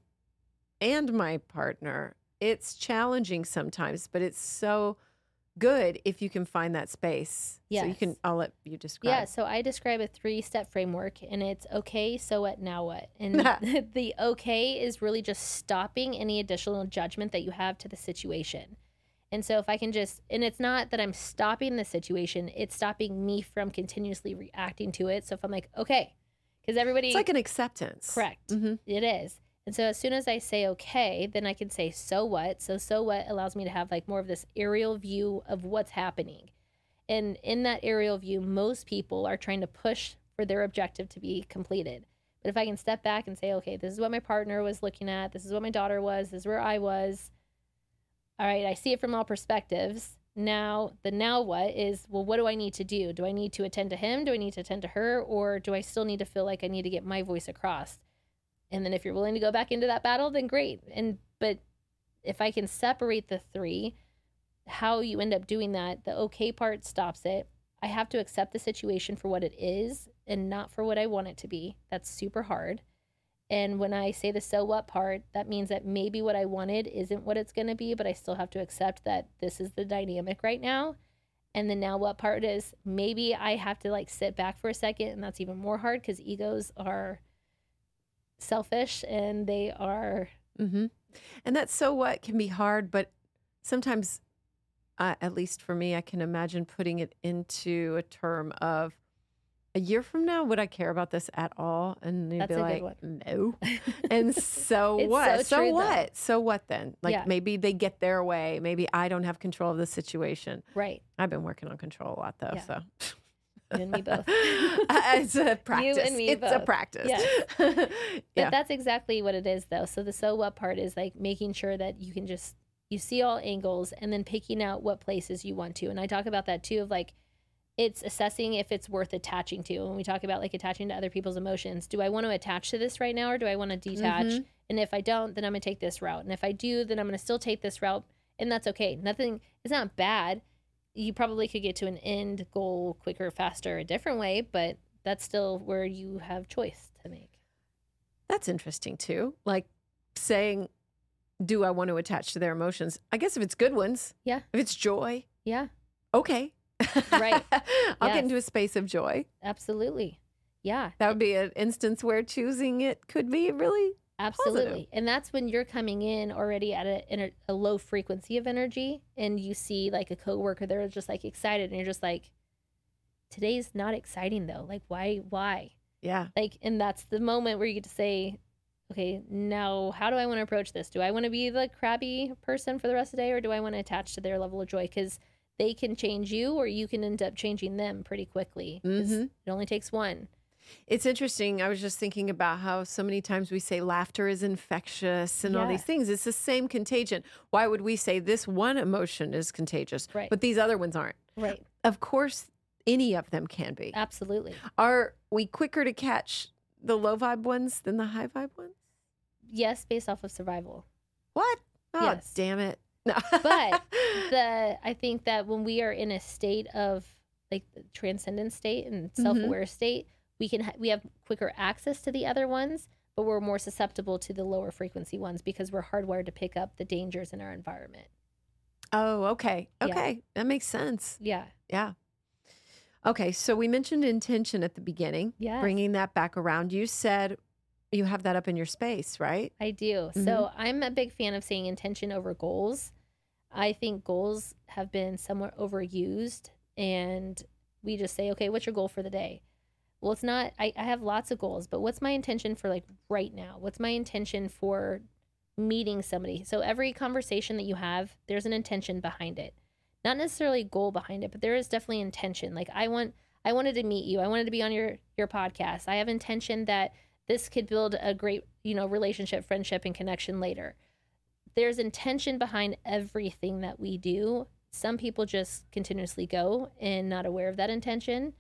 and my partner. It's challenging sometimes, but it's so good if you can find that space. So you can I'll let you describe. Yeah, so I describe a three step framework and it's okay, so what, now what? And the okay is really just stopping any additional judgment that you have to the situation. And so if I can just, and it's not that I'm stopping the situation, it's stopping me from continuously reacting to it. So if I'm like, okay, because everybody, It's like an acceptance. correct, Mhm. it is. And so as soon as I say okay, then I can say so what. So so what allows me to have like more of this aerial view of what's happening. And in that aerial view, most people are trying to push for their objective to be completed. But if I can step back and say, okay, this is what my partner was looking at, this is what my daughter was, this is where I was. All right, I see it from all perspectives. Now, the now what is, well, what do I need to do? Do I need to attend to him? Do I need to attend to her? Or do I still need to feel like I need to get my voice across? And then if you're willing to go back into that battle, then great. And, but if I can separate the three, how you end up doing that, the okay part stops it. I have to accept the situation for what it is and not for what I want it to be. That's super hard. And when I say the so what part, that means that maybe what I wanted isn't what it's going to be, but I still have to accept that this is the dynamic right now. And the now what part is maybe I have to like sit back for a second. And that's even more hard because egos are selfish and they are, hmm And that's so what can be hard, but sometimes, uh, at least for me, I can imagine putting it into a term of a year from now, would I care about this at all? And you'd That's be like, no. And so what? so true, though. what? So what then? Like Yeah. maybe they get their way. Maybe I don't have control of the situation. right. I've been working on control a lot though. Yeah. So You and me both. it's a practice. You and me it's a practice. Yes. But yeah. that's exactly what it is, though. So the so what part is like making sure that you can just you see all angles and then picking out what places you want to. And I talk about that too of like it's assessing if it's worth attaching to. When we talk about like attaching to other people's emotions, do I want to attach to this right now or do I want to detach? Mhm. And if I don't, then I'm going to take this route. And if I do, then I'm going to still take this route. And that's okay. Nothing, it's not bad. You probably could get to an end goal quicker, faster, a different way, but that's still where you have choice to make. That's interesting too. Like saying, do I want to attach to their emotions? I guess if it's good ones, Yeah. If it's joy, Yeah. okay. Right. I'll Yes. get into a space of joy. Absolutely. Yeah. That would be an instance where choosing it could be really Absolutely. Positive. And that's when you're coming in already at a, in a, a low frequency of energy and you see like a coworker, they're just like excited and you're just like, today's not exciting though. Like, why, why? Yeah. Like, and that's the moment where you get to say, okay, now how do I want to approach this? Do I want to be the crabby person for the rest of the day or do I want to attach to their level of joy? Because they can change you or you can end up changing them pretty quickly. Mhm. It only takes one. It's interesting. I was just thinking about how so many times we say laughter is infectious and all these things. It's the same contagion. Why would we say this one emotion is contagious, Right. but these other ones aren't? Right. Of course, any of them can be. Absolutely. Are we quicker to catch the low vibe ones than the high vibe ones? Yes, based off of survival. What? Oh, Yes. damn it. No. But the I think that when we are in a state of like the transcendent state and Mm-hmm. self-aware state, we can ha- we have quicker access to the other ones, but we're more susceptible to the lower frequency ones because we're hardwired to pick up the dangers in our environment. oh, okay. Yeah. Okay. That makes sense. Yeah. Yeah. Okay. So we mentioned intention at the beginning, Yeah. bringing that back around. You said you have that up in your space, right? I do. Mm-hmm. So I'm a big fan of saying intention over goals. I think goals have been somewhat overused and we just say, okay, what's your goal for the day? Well, it's not, I, I have lots of goals, but what's my intention for like right now? What's my intention for meeting somebody? So every conversation that you have, there's an intention behind it. Not necessarily goal behind it, but there is definitely intention. Like I want, I wanted to meet you. I wanted to be on your, your podcast. I have intention that this could build a great you know relationship friendship and connection later there's intention behind everything that we do some people just continuously go and not aware of that intention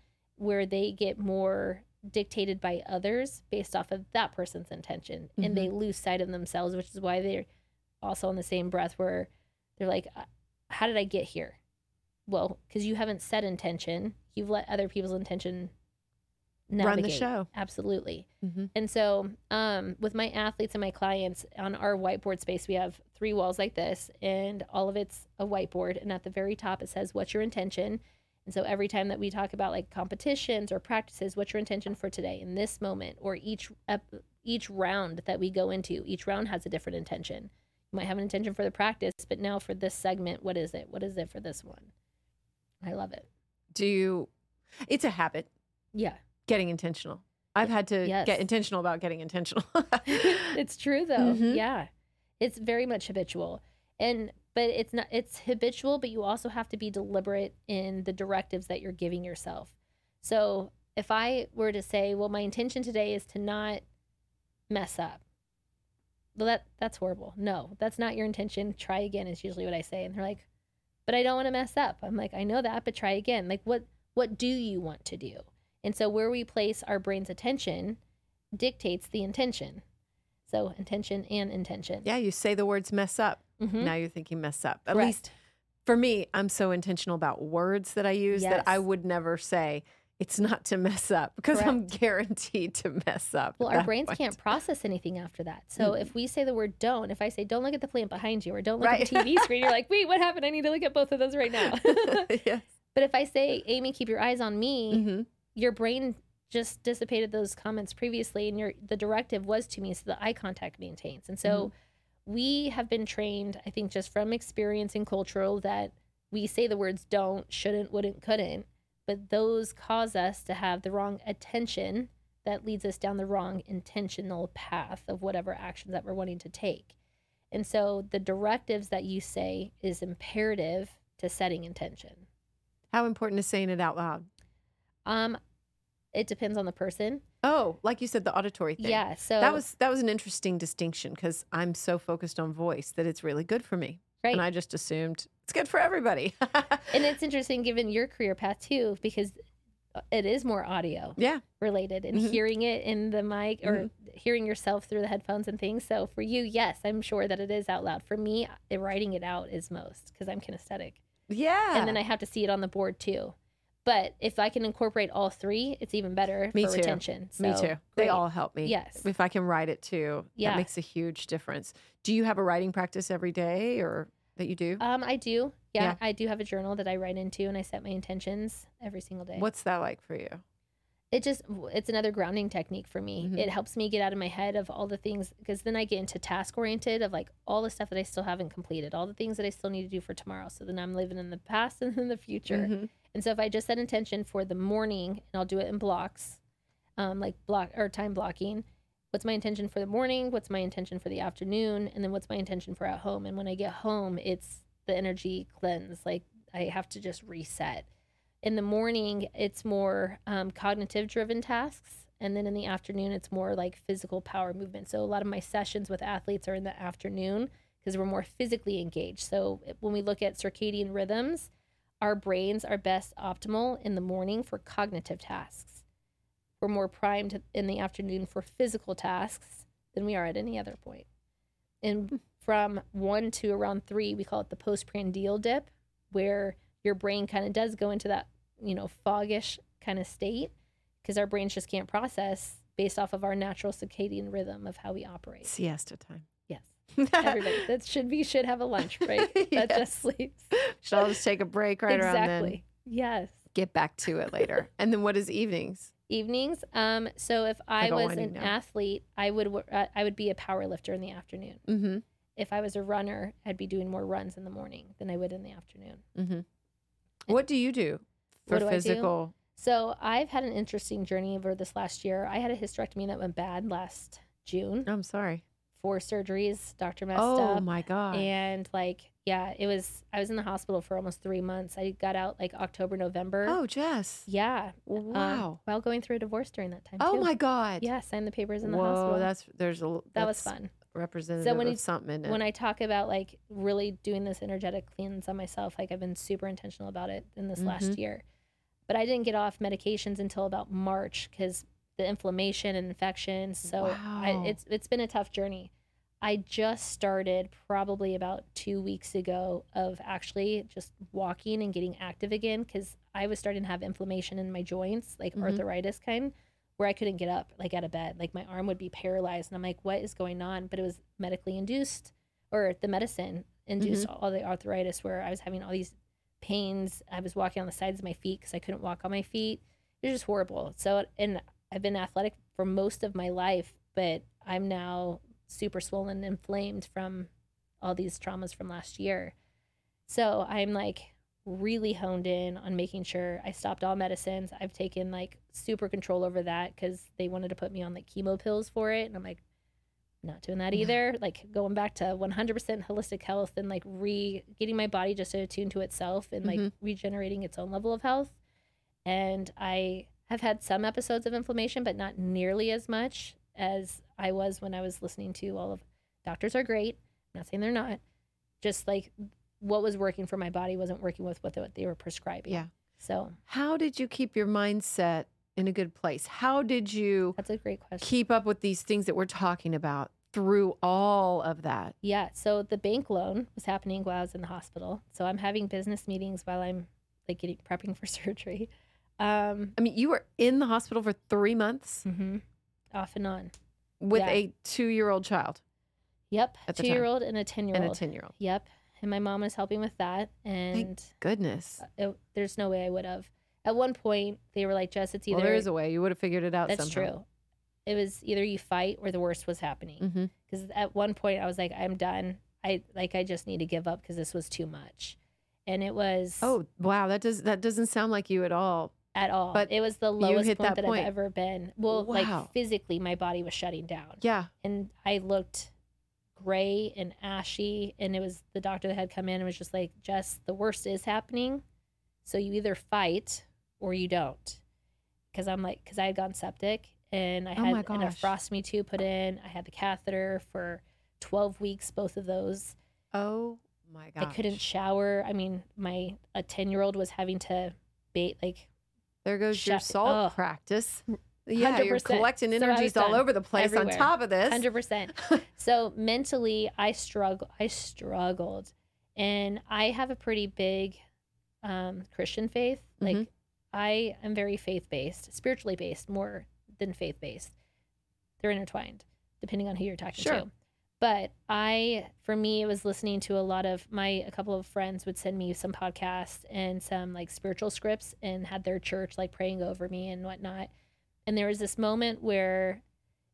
where they get more dictated by others based off of that person's intention and they lose sight of themselves which is why they're also in the same breath where they're like "Uh, how did i get here well because you haven't set intention you've let other people's intention Run the show. absolutely Mm-hmm. and so, um, with my athletes and my clients on our whiteboard space, we have three walls like this, and all of it's a whiteboard. And at the very top, it says, What's your intention? And so, every time that we talk about like competitions or practices, what's your intention for today in this moment, or each ep- each round that we go into, each round has a different intention. You might have an intention for the practice, but now for this segment, what is it? What is it for this one? I love it. Do you, it's a habit, Yeah, getting intentional. I've had to Yes. get intentional about getting intentional. it's true though. Mhm. Yeah. It's very much habitual. And but it's not it's habitual, but you also have to be deliberate in the directives that you're giving yourself. So, if I were to say, well, my intention today is to not mess up. Well, that that's horrible. No, that's not your intention. Try again is usually what I say. And they're like, but I don't want to mess up. I'm like, I know that, but try again. Like what what do you want to do? And so where we place our brain's attention dictates the intention. So intention and intention. yeah, you say the words mess up. Mhm. Now you're thinking mess up. At Correct. least for me, I'm so intentional about words that I use that I would never say it's not to mess up because I'm guaranteed to mess up. Well, our brains point. can't process anything after that. So if we say the word don't, if I say don't look at the plant behind you or don't look at the TV screen, you're like, wait, what happened? I need to look at both of those right now. yes. but if I say, Amy, keep your eyes on me, Mhm. your brain just dissipated those comments previously and your the directive was to me so the eye contact maintains and so we have been trained i think just from experience and cultural that we say the words don't shouldn't wouldn't couldn't but those cause us to have the wrong attention that leads us down the wrong intentional path of whatever actions that we're wanting to take. And so the directives that you say is imperative to setting intention. How important is saying it out loud? um it depends on the person Oh, like you said, the auditory thing. Yeah. So That was that was an interesting distinction because I'm so focused on voice that it's really good for me, right. and I just assumed it's good for everybody. and it's interesting given your career path too, because uh, it is more audio yeah, related and Mhm. hearing it in the mic or hearing yourself through the headphones and things. So for you, yes, I'm sure that it is out loud. For me, writing it out is most because I'm kinesthetic. yeah. And then I have to see it on the board too. But if I can incorporate all three, it's even better Me for too. retention. me So, too. They all help me. Yes. If I can write it too, Yeah. that makes a huge difference. Do you have a writing practice every day, or that you do? Um, I do. Yeah, Yeah. I do have a journal that I write into and I set my intentions every single day. What's that like for you? It just it's another grounding technique for me. Mhm. it helps me get out of my head of all the things because then i get into task oriented of like all the stuff that i still haven't completed all the things that i still need to do for tomorrow. So then i'm living in the past and in the future. Mhm. and so if i just set intention for the morning and i'll do it in blocks um, like block or time blocking what's my intention for the morning? What's my intention for the afternoon? And then what's my intention for at home? And when i get home it's the energy cleanse. Like i have to just reset in the morning it's more um, cognitive driven tasks and then in the afternoon it's more like physical power movement. So a lot of my sessions with athletes are in the afternoon because we're more physically engaged. So when we look at circadian rhythms our brains are best optimal in the morning for cognitive tasks. We're more primed in the afternoon for physical tasks than we are at any other point. point and from one to around three we call it the postprandial dip where your brain kind of does go into that you know foggish kind of state because our brains just can't process based off of our natural circadian rhythm of how we operate Siesta time. yes everybody that should be should have a lunch break that Yes. just sleeps Should all just take a break right around exactly yes Get back to it later. and then what is evenings? evenings um so if i a was an down. athlete i would wo- uh, i would be a power lifter in the afternoon Mm-hmm. if i was a runner i'd be doing more runs in the morning than i would in the afternoon Mm-hmm. What do you do for What do I do? physical? So I've had an interesting journey over this last year. I had a hysterectomy that went bad last June. I'm sorry. Four surgeries, doctor messed Oh up. my god. And like, yeah, it was I was in the hospital for almost three months. I got out like October, November. oh, Jess. Yeah. um, Wow. while going through a divorce during that time. oh too. my god. Yeah, signed the papers in the Whoa, hospital. that's there's a that was that's fun. Representative when of you- something. When I talk about like really doing this energetic cleanse on myself, like I've been super intentional about it in this last Mhm. year. But I didn't get off medications until about March because the inflammation and infections. So I, it's it's been a tough journey. I just started probably about two weeks ago of actually just walking and getting active again because I was starting to have inflammation in my joints, like Mhm. arthritis kind, where I couldn't get up like out of bed. Like my arm would be paralyzed, and I'm like, what is going on? But it was medically induced, or the medicine induced all the arthritis, where I was having all these pains. I was walking on the sides of my feet because I couldn't walk on my feet. It was just horrible. So, and I've been athletic for most of my life, but I'm now super swollen and inflamed from all these traumas from last year. So I'm like really honed in on making sure I stopped all medicines. I've taken like super control over that because they wanted to put me on like chemo pills for it. And I'm like, not doing that Yeah. either. Like going back to 100% holistic health and like re getting my body just to attune to itself and like Mhm. regenerating its own level of health. And I have had some episodes of inflammation, but not nearly as much as I was when I was listening to all of doctors are great. I'm not saying they're not. Just like what was working for my body wasn't working with what they, what they were prescribing. Yeah. So How did you keep your mindset in a good place? How did you that's a great question. keep up with these things that we're talking about through all of that? Yeah. So the bank loan was happening while I was in the hospital. So I'm having business meetings while I'm like getting prepping for surgery. Um, I mean, you were in the hospital for three months mhm. Off and on. with Yeah. a two year old child Yep. At the Two time. year old and a 10 year old. and a 10 year old. Yep. And my mom was helping with that. And Goodness. it, there's no way I would have. At one point, they were like, Jess, it's either. Well, there is a way. You would have figured it out that's somehow. true. It was either you fight or the worst was happening. Mm-hmm. because at one point I was like, I'm done. I like I just need to give up because this was too much, and it was Oh, wow. That does that doesn't sound like you at all. at all. but it was the lowest point that that, point. I've ever been. Well, Wow. like physically, my body was shutting down, Yeah. and I looked gray and ashy. And it was the doctor that had come in and was just like, Jess, the worst is happening, so you either fight or you don't. Because I'm like, because I had gone septic and I Oh had my an nephrostomy tube put in. I had the catheter for 12 weeks, both of those. Oh my god. I couldn't shower. I mean, my a 10 year old was having to bait like There goes your salt ugh. practice. Yeah, you're 100%. collecting So energies all over the place Everywhere. on top of this. 100%. so mentally, I struggle. I struggled, and I have a pretty big um, Christian faith. Like Mhm. I am very faith based, spiritually based more than faith based. They're intertwined, depending on who you're talking Sure. to. But I, for me, it was listening to a lot of my, a couple of friends would send me some podcasts and some like spiritual scripts and had their church like praying over me and whatnot. and there was this moment where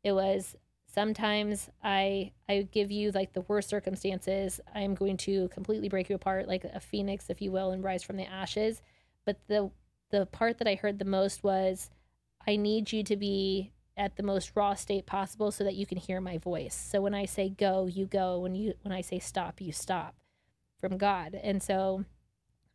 it was sometimes I I give you like the worst circumstances. I'm going to completely break you apart like a phoenix, if you will, and rise from the ashes. But the the part that I heard the most was I need you to be at the most raw state possible so that you can hear my voice. So when I say go, you go. When you when I say stop, you stop from God. And so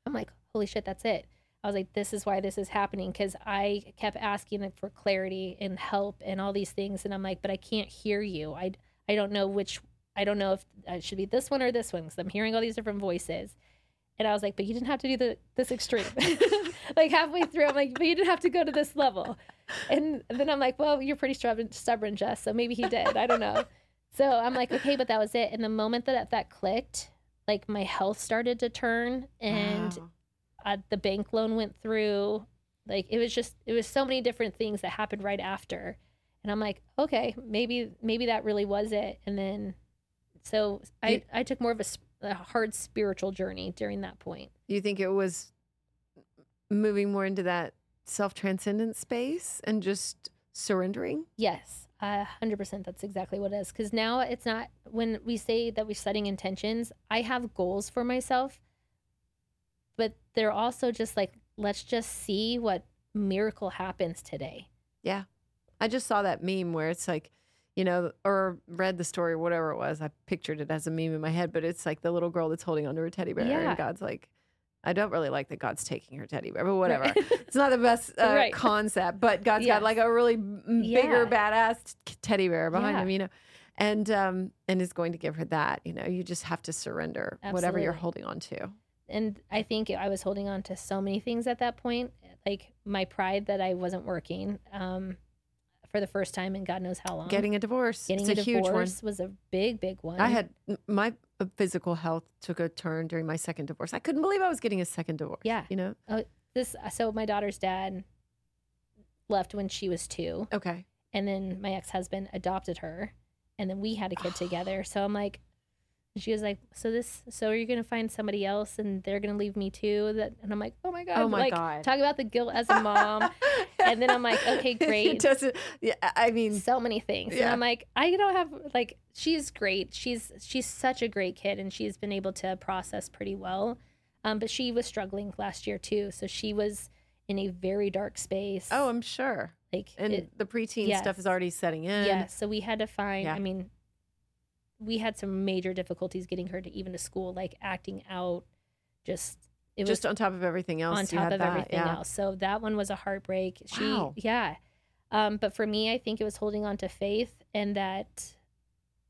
I'm like, holy shit, that's it. I was like, this is why this is happening because I kept asking for clarity and help and all these things, and I'm like, but I can't hear you. I I don't know which. I don't know if it should be this one or this one because I'm hearing all these different voices. And I was like, but you didn't have to do the this extreme. like halfway through, I'm like, but you didn't have to go to this level. And then I'm like, well, you're pretty stubborn, stubborn, Jess. So maybe he did. I don't know. So I'm like, okay, but that was it. And the moment that that clicked, like my health started to turn, and Wow. uh, the bank loan went through. Like it was just, it was so many different things that happened right after. And I'm like, okay, maybe maybe that really was it. And then, so I I took more of a hard spiritual journey during that point. You think it was moving more into that self transcendent space and just surrendering? Yes, a hundred percent. That's exactly what it is. Because now it's not when we say that we're setting intentions. I have goals for myself, but they're also just like, let's just see what miracle happens today. Yeah. I just saw that meme where it's like, you know, or read the story, whatever it was. I pictured it as a meme in my head, but it's like the little girl that's holding onto her teddy bear, Yeah. and God's like, I don't really like that God's taking her teddy bear, but whatever. Right. it's not the best uh, Right. concept, but God's Yes. got like a really bigger, Yeah. badass teddy bear behind Yeah. him, you know, and um, and is going to give her that. You know, you just have to surrender whatever you're holding on to. And I think I was holding on to so many things at that point, like my pride that I wasn't working um, for the first time in God knows how long. Getting a divorce, Getting it's a, a, huge one. divorce was a big, big one. I had my physical health took a turn during my second divorce. I couldn't believe I was getting a second divorce. Yeah. You know? Oh, this. So my daughter's dad left when she was two. Okay. and then my ex-husband adopted her and then we had a kid together so i'm like she was like so this so are you gonna find somebody else and they're gonna leave me too that and i'm like oh my god Oh my like God. talk about the guilt as a mom And then I'm like, okay, great. doesn't, yeah, I mean, so many things and Yeah. i'm like i don't have like she's great she's she's such a great kid and she's been able to process pretty well um, but she was struggling last year too so she was in a very dark space oh, I'm sure. like And it- the preteen stuff is already setting in. Yeah, so we had to find. Yeah. I mean, we had some major difficulties getting her to even to school, like acting out. Just it Just was on top of everything else. on top of that, everything yeah. else. So that one was a heartbreak. She, Wow. yeah. Um, but for me, I think it was holding on to faith and that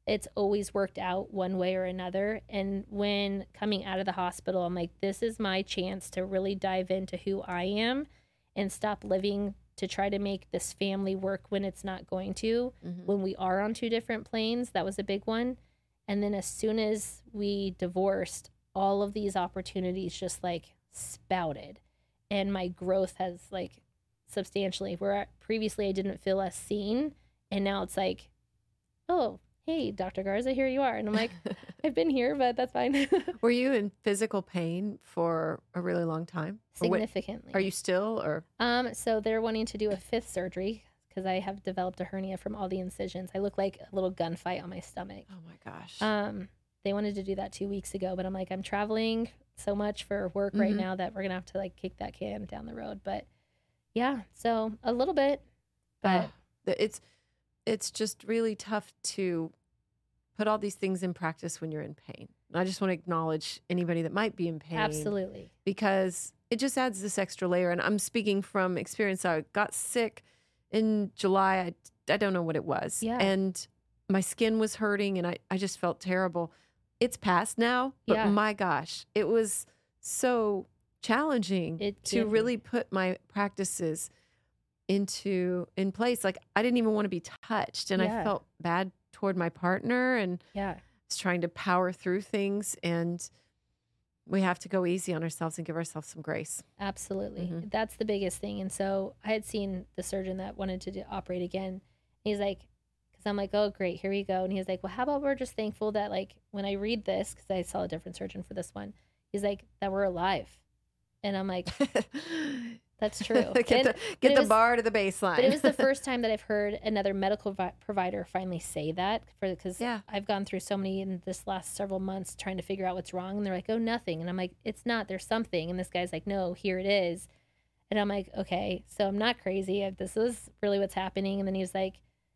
it's always worked out one way or another. And when coming out of the hospital, I'm like, this is my chance to really dive into who I am and stop living to try to make this family work when it's not going to Mhm. when we are on two different planes. That was a big one. And then as soon as we divorced, all of these opportunities just like spouted. And my growth has like substantially where previously I didn't feel as seen. And now it's like, oh, hey, Dr. Garza, here you are. And I'm like, I've been here, but that's fine. Were you in physical pain for a really long time? Or what- Significantly. are you still, or Um, so they're wanting to do a fifth surgery because I have developed a hernia from all the incisions. I look like a little gunfight on my stomach. oh my gosh, Um, they wanted to do that two weeks ago, but I'm like, I'm traveling so much for work right Mhm. now that we're gonna have to like kick that can down the road. But yeah, so a little bit, but th- it's it's just really tough to put all these things in practice when you're in pain. And I just want to acknowledge anybody that might be in pain. absolutely, because it just adds this extra layer. And I'm speaking from experience. I got sick in July. I, I don't know what it was. Yeah. And my skin was hurting and I, I just felt terrible. It's past now, but Yeah. my gosh, it was so challenging It to really put my practices into in place. Like I didn't even want to be touched and I felt bad toward my partner and yeah, is trying to power through things and we have to go easy on ourselves and give ourselves some grace. absolutely. Mhm. That's the biggest thing. And so I had seen the surgeon that wanted to do, operate again. He's like, because I'm like, oh great, here we go. And he's like, well, how about we're just thankful that like when I read this, because I saw a different surgeon for this one, he's like that we're alive, and I'm like, That's true. get And- the, get the was- bar to the baseline. But it was the first time that I've heard another medical vi- provider finally say that because Yeah. provider finally say that for because Yeah. I've gone through so many in this last several months trying to figure out what's wrong and they're like oh nothing and I'm like it's not there's something and this guy's like no here it is and I'm like okay so I'm not crazy this is really what's happening and then he was like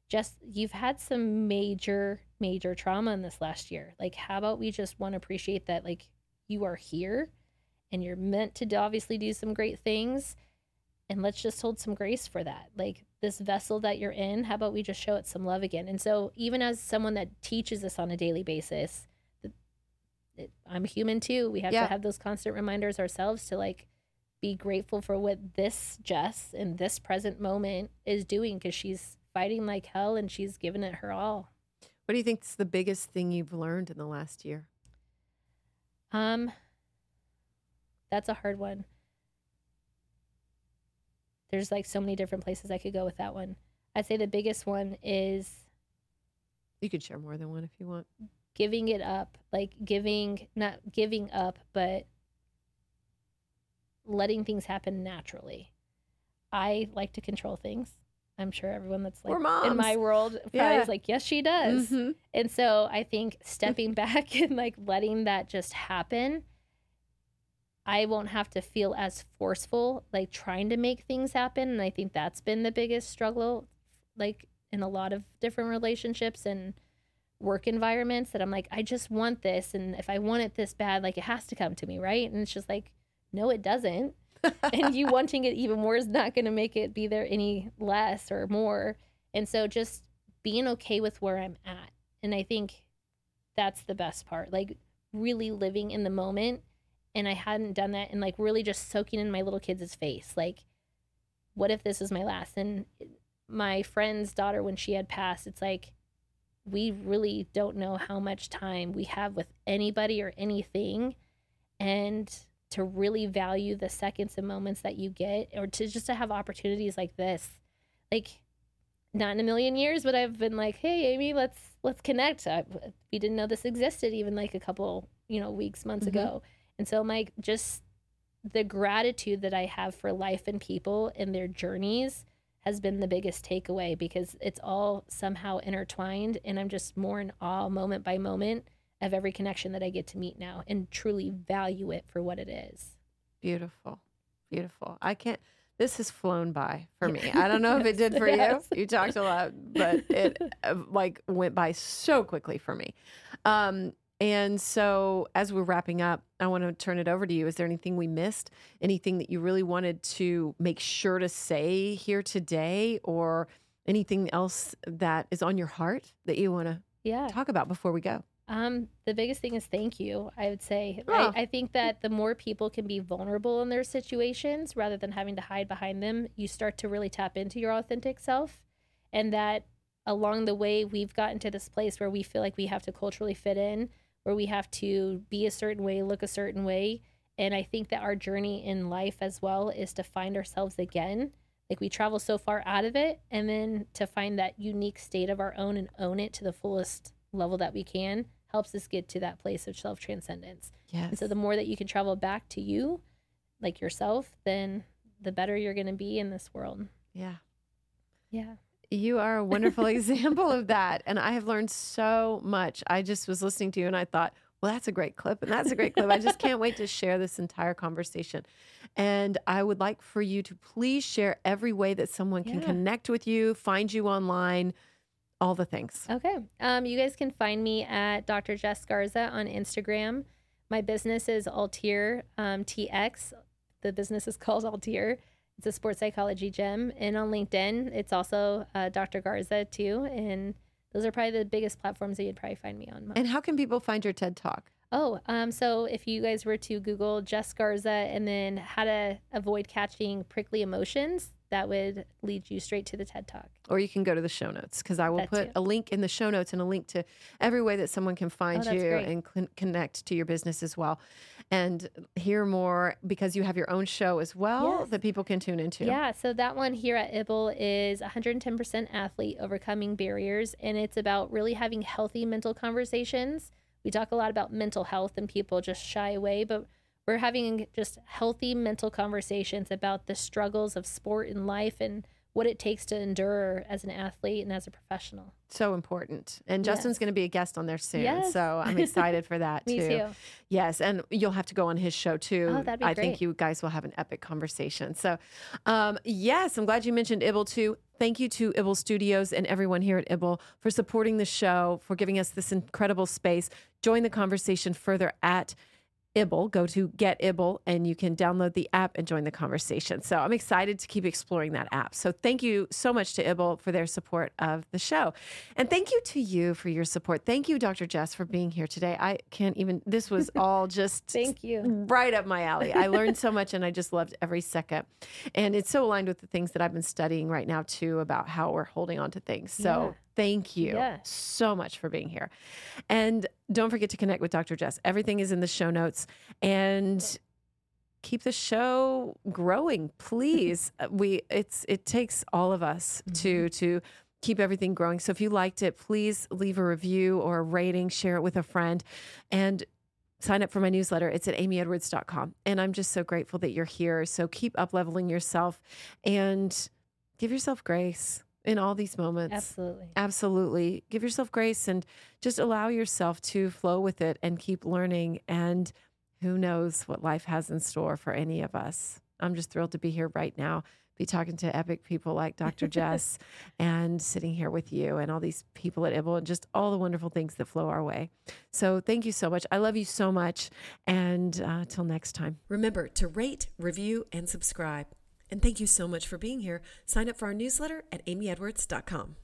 just you've had some major major trauma in this last year like how about we just want to appreciate that like you are here and you're meant to obviously do some great things and let's just hold some grace for that like this vessel that you're in how about we just show it some love again and so even as someone that teaches this on a daily basis it, i'm human too we have Yeah. to have those constant reminders ourselves to like be grateful for what this jess in this present moment is doing because she's fighting like hell and she's given it her all what do you think is the biggest thing you've learned in the last year? Um, that's a hard one. There's like so many different places I could go with that one. I'd say the biggest one is You could share more than one if you want. giving it up, like giving, not giving up, but letting things happen naturally. I like to control things. I'm sure everyone that's like in my world probably Yeah. is like, yes, she does. Mhm. And so I think stepping back and like letting that just happen, I won't have to feel as forceful, like trying to make things happen. And I think that's been the biggest struggle, like in a lot of different relationships and work environments that I'm like, I just want this. And if I want it this bad, like it has to come to me, right? And it's just like, no, it doesn't. and you wanting it even more is not going to make it be there any less or more. And so just being okay with where I'm at. And I think that's the best part. Like really living in the moment. And I hadn't done that and like really just soaking in my little kids' face. Like, what if this is my last? And my friend's daughter, when she had passed, it's like, we really don't know how much time we have with anybody or anything. And to really value the seconds and moments that you get, or to just to have opportunities like this. Like, not in a million years would I've been like, "Hey, Amy, let's let's connect." I, we didn't know this existed even like a couple, you know, weeks, months Mhm. ago. And so, like, just the gratitude that I have for life and people and their journeys has been the biggest takeaway because it's all somehow intertwined, and I'm just more in awe moment by moment of every connection that I get to meet now, and truly value it for what it is. Beautiful. Beautiful. I can't this has flown by for me. I don't know if it did for you. You talked a lot, but it uh, like went by so quickly for me. Um and so as we're wrapping up, I want to turn it over to you. Is there anything we missed? Anything that you really wanted to make sure to say here today or anything else that is on your heart that you want to Yeah. talk about before we go? Um, the biggest thing is thank you. I would say. Oh. I, I think that the more people can be vulnerable in their situations rather than having to hide behind them, you start to really tap into your authentic self. And that along the way, we've gotten to this place where we feel like we have to culturally fit in, where we have to be a certain way, look a certain way. And I think that our journey in life as well is to find ourselves again. Like we travel so far out of it, and then to find that unique state of our own and own it to the fullest level that we can helps us get to that place of self transcendence. Yes. And so the more that you can travel back to you, like yourself, then the better you're going to be in this world. yeah. Yeah. You are a wonderful example of that. And I have learned so much. I just was listening to you and I thought, well, that's a great clip. And that's a great clip. I just can't wait to share this entire conversation. And I would like for you to please share every way that someone can Yeah. connect with you, find you online, all the things. Okay. Um, you guys can find me at Dr. Jess Garza on Instagram. My business is Ultier um, TX. The business is called Ultier. It's a sports psychology gym. And on LinkedIn, it's also uh, Dr. Garza too. And those are probably the biggest platforms that you'd probably find me on. And how can people find your TED Talk? Oh, um, so if you guys were to Google Jess Garza and then how to avoid catching prickly emotions, that would lead you straight to the TED Talk. Or you can go to the show notes because I will That put too. a link in the show notes and a link to every way that someone can find Oh, you great. and con- connect to your business as well and hear more because you have your own show as well Yes. that people can tune into. Yeah, so that one here at IBBLE is 110% athlete overcoming barriers, and it's about really having healthy mental conversations. We talk a lot about mental health, and people just shy away, but we're having just healthy mental conversations about the struggles of sport and life and what it takes to endure as an athlete and as a professional. So important. And Justin's Yes. going to be a guest on there soon. Yes. So I'm excited for that Me too. too. Yes, and you'll have to go on his show too. Oh, that'd be I think you guys will have an epic conversation. So, um, yes, I'm glad you mentioned Ibble too. Thank you to Ibble Studios and everyone here at Ibble for supporting the show, for giving us this incredible space. Join the conversation further at Ibble. Go to Get Ibble and you can download the app and join the conversation. So I'm excited to keep exploring that app. So thank you so much to Ibble for their support of the show. And thank you to you for your support. Thank you, Dr. Jess, for being here today. I can't even, this was all just Thank you. right up my alley. I learned so much and I just loved every second. And it's so aligned with the things that I've been studying right now, too, about how we're holding on to things. So Yeah. Thank you so much for being here. And don't forget to connect with Dr. Jess. Everything is in the show notes. And keep the show growing please Uh, we it's it takes all of us to to keep everything growing so if you liked it please leave a review or a rating share it with a friend and sign up for my newsletter it's at amyedwards.com and i'm just so grateful that you're here so keep up leveling yourself and give yourself grace in all these moments Absolutely. Absolutely. Give yourself grace and just allow yourself to flow with it and keep learning. And who knows what life has in store for any of us. I'm just thrilled to be here right now, be talking to epic people like Dr. Jess and sitting here with you and all these people at Ibble and just all the wonderful things that flow our way. So thank you so much. I love you so much. And uh, till next time. Remember to rate, review, and subscribe. And thank you so much for being here. Sign up for our newsletter at amyedwards.com.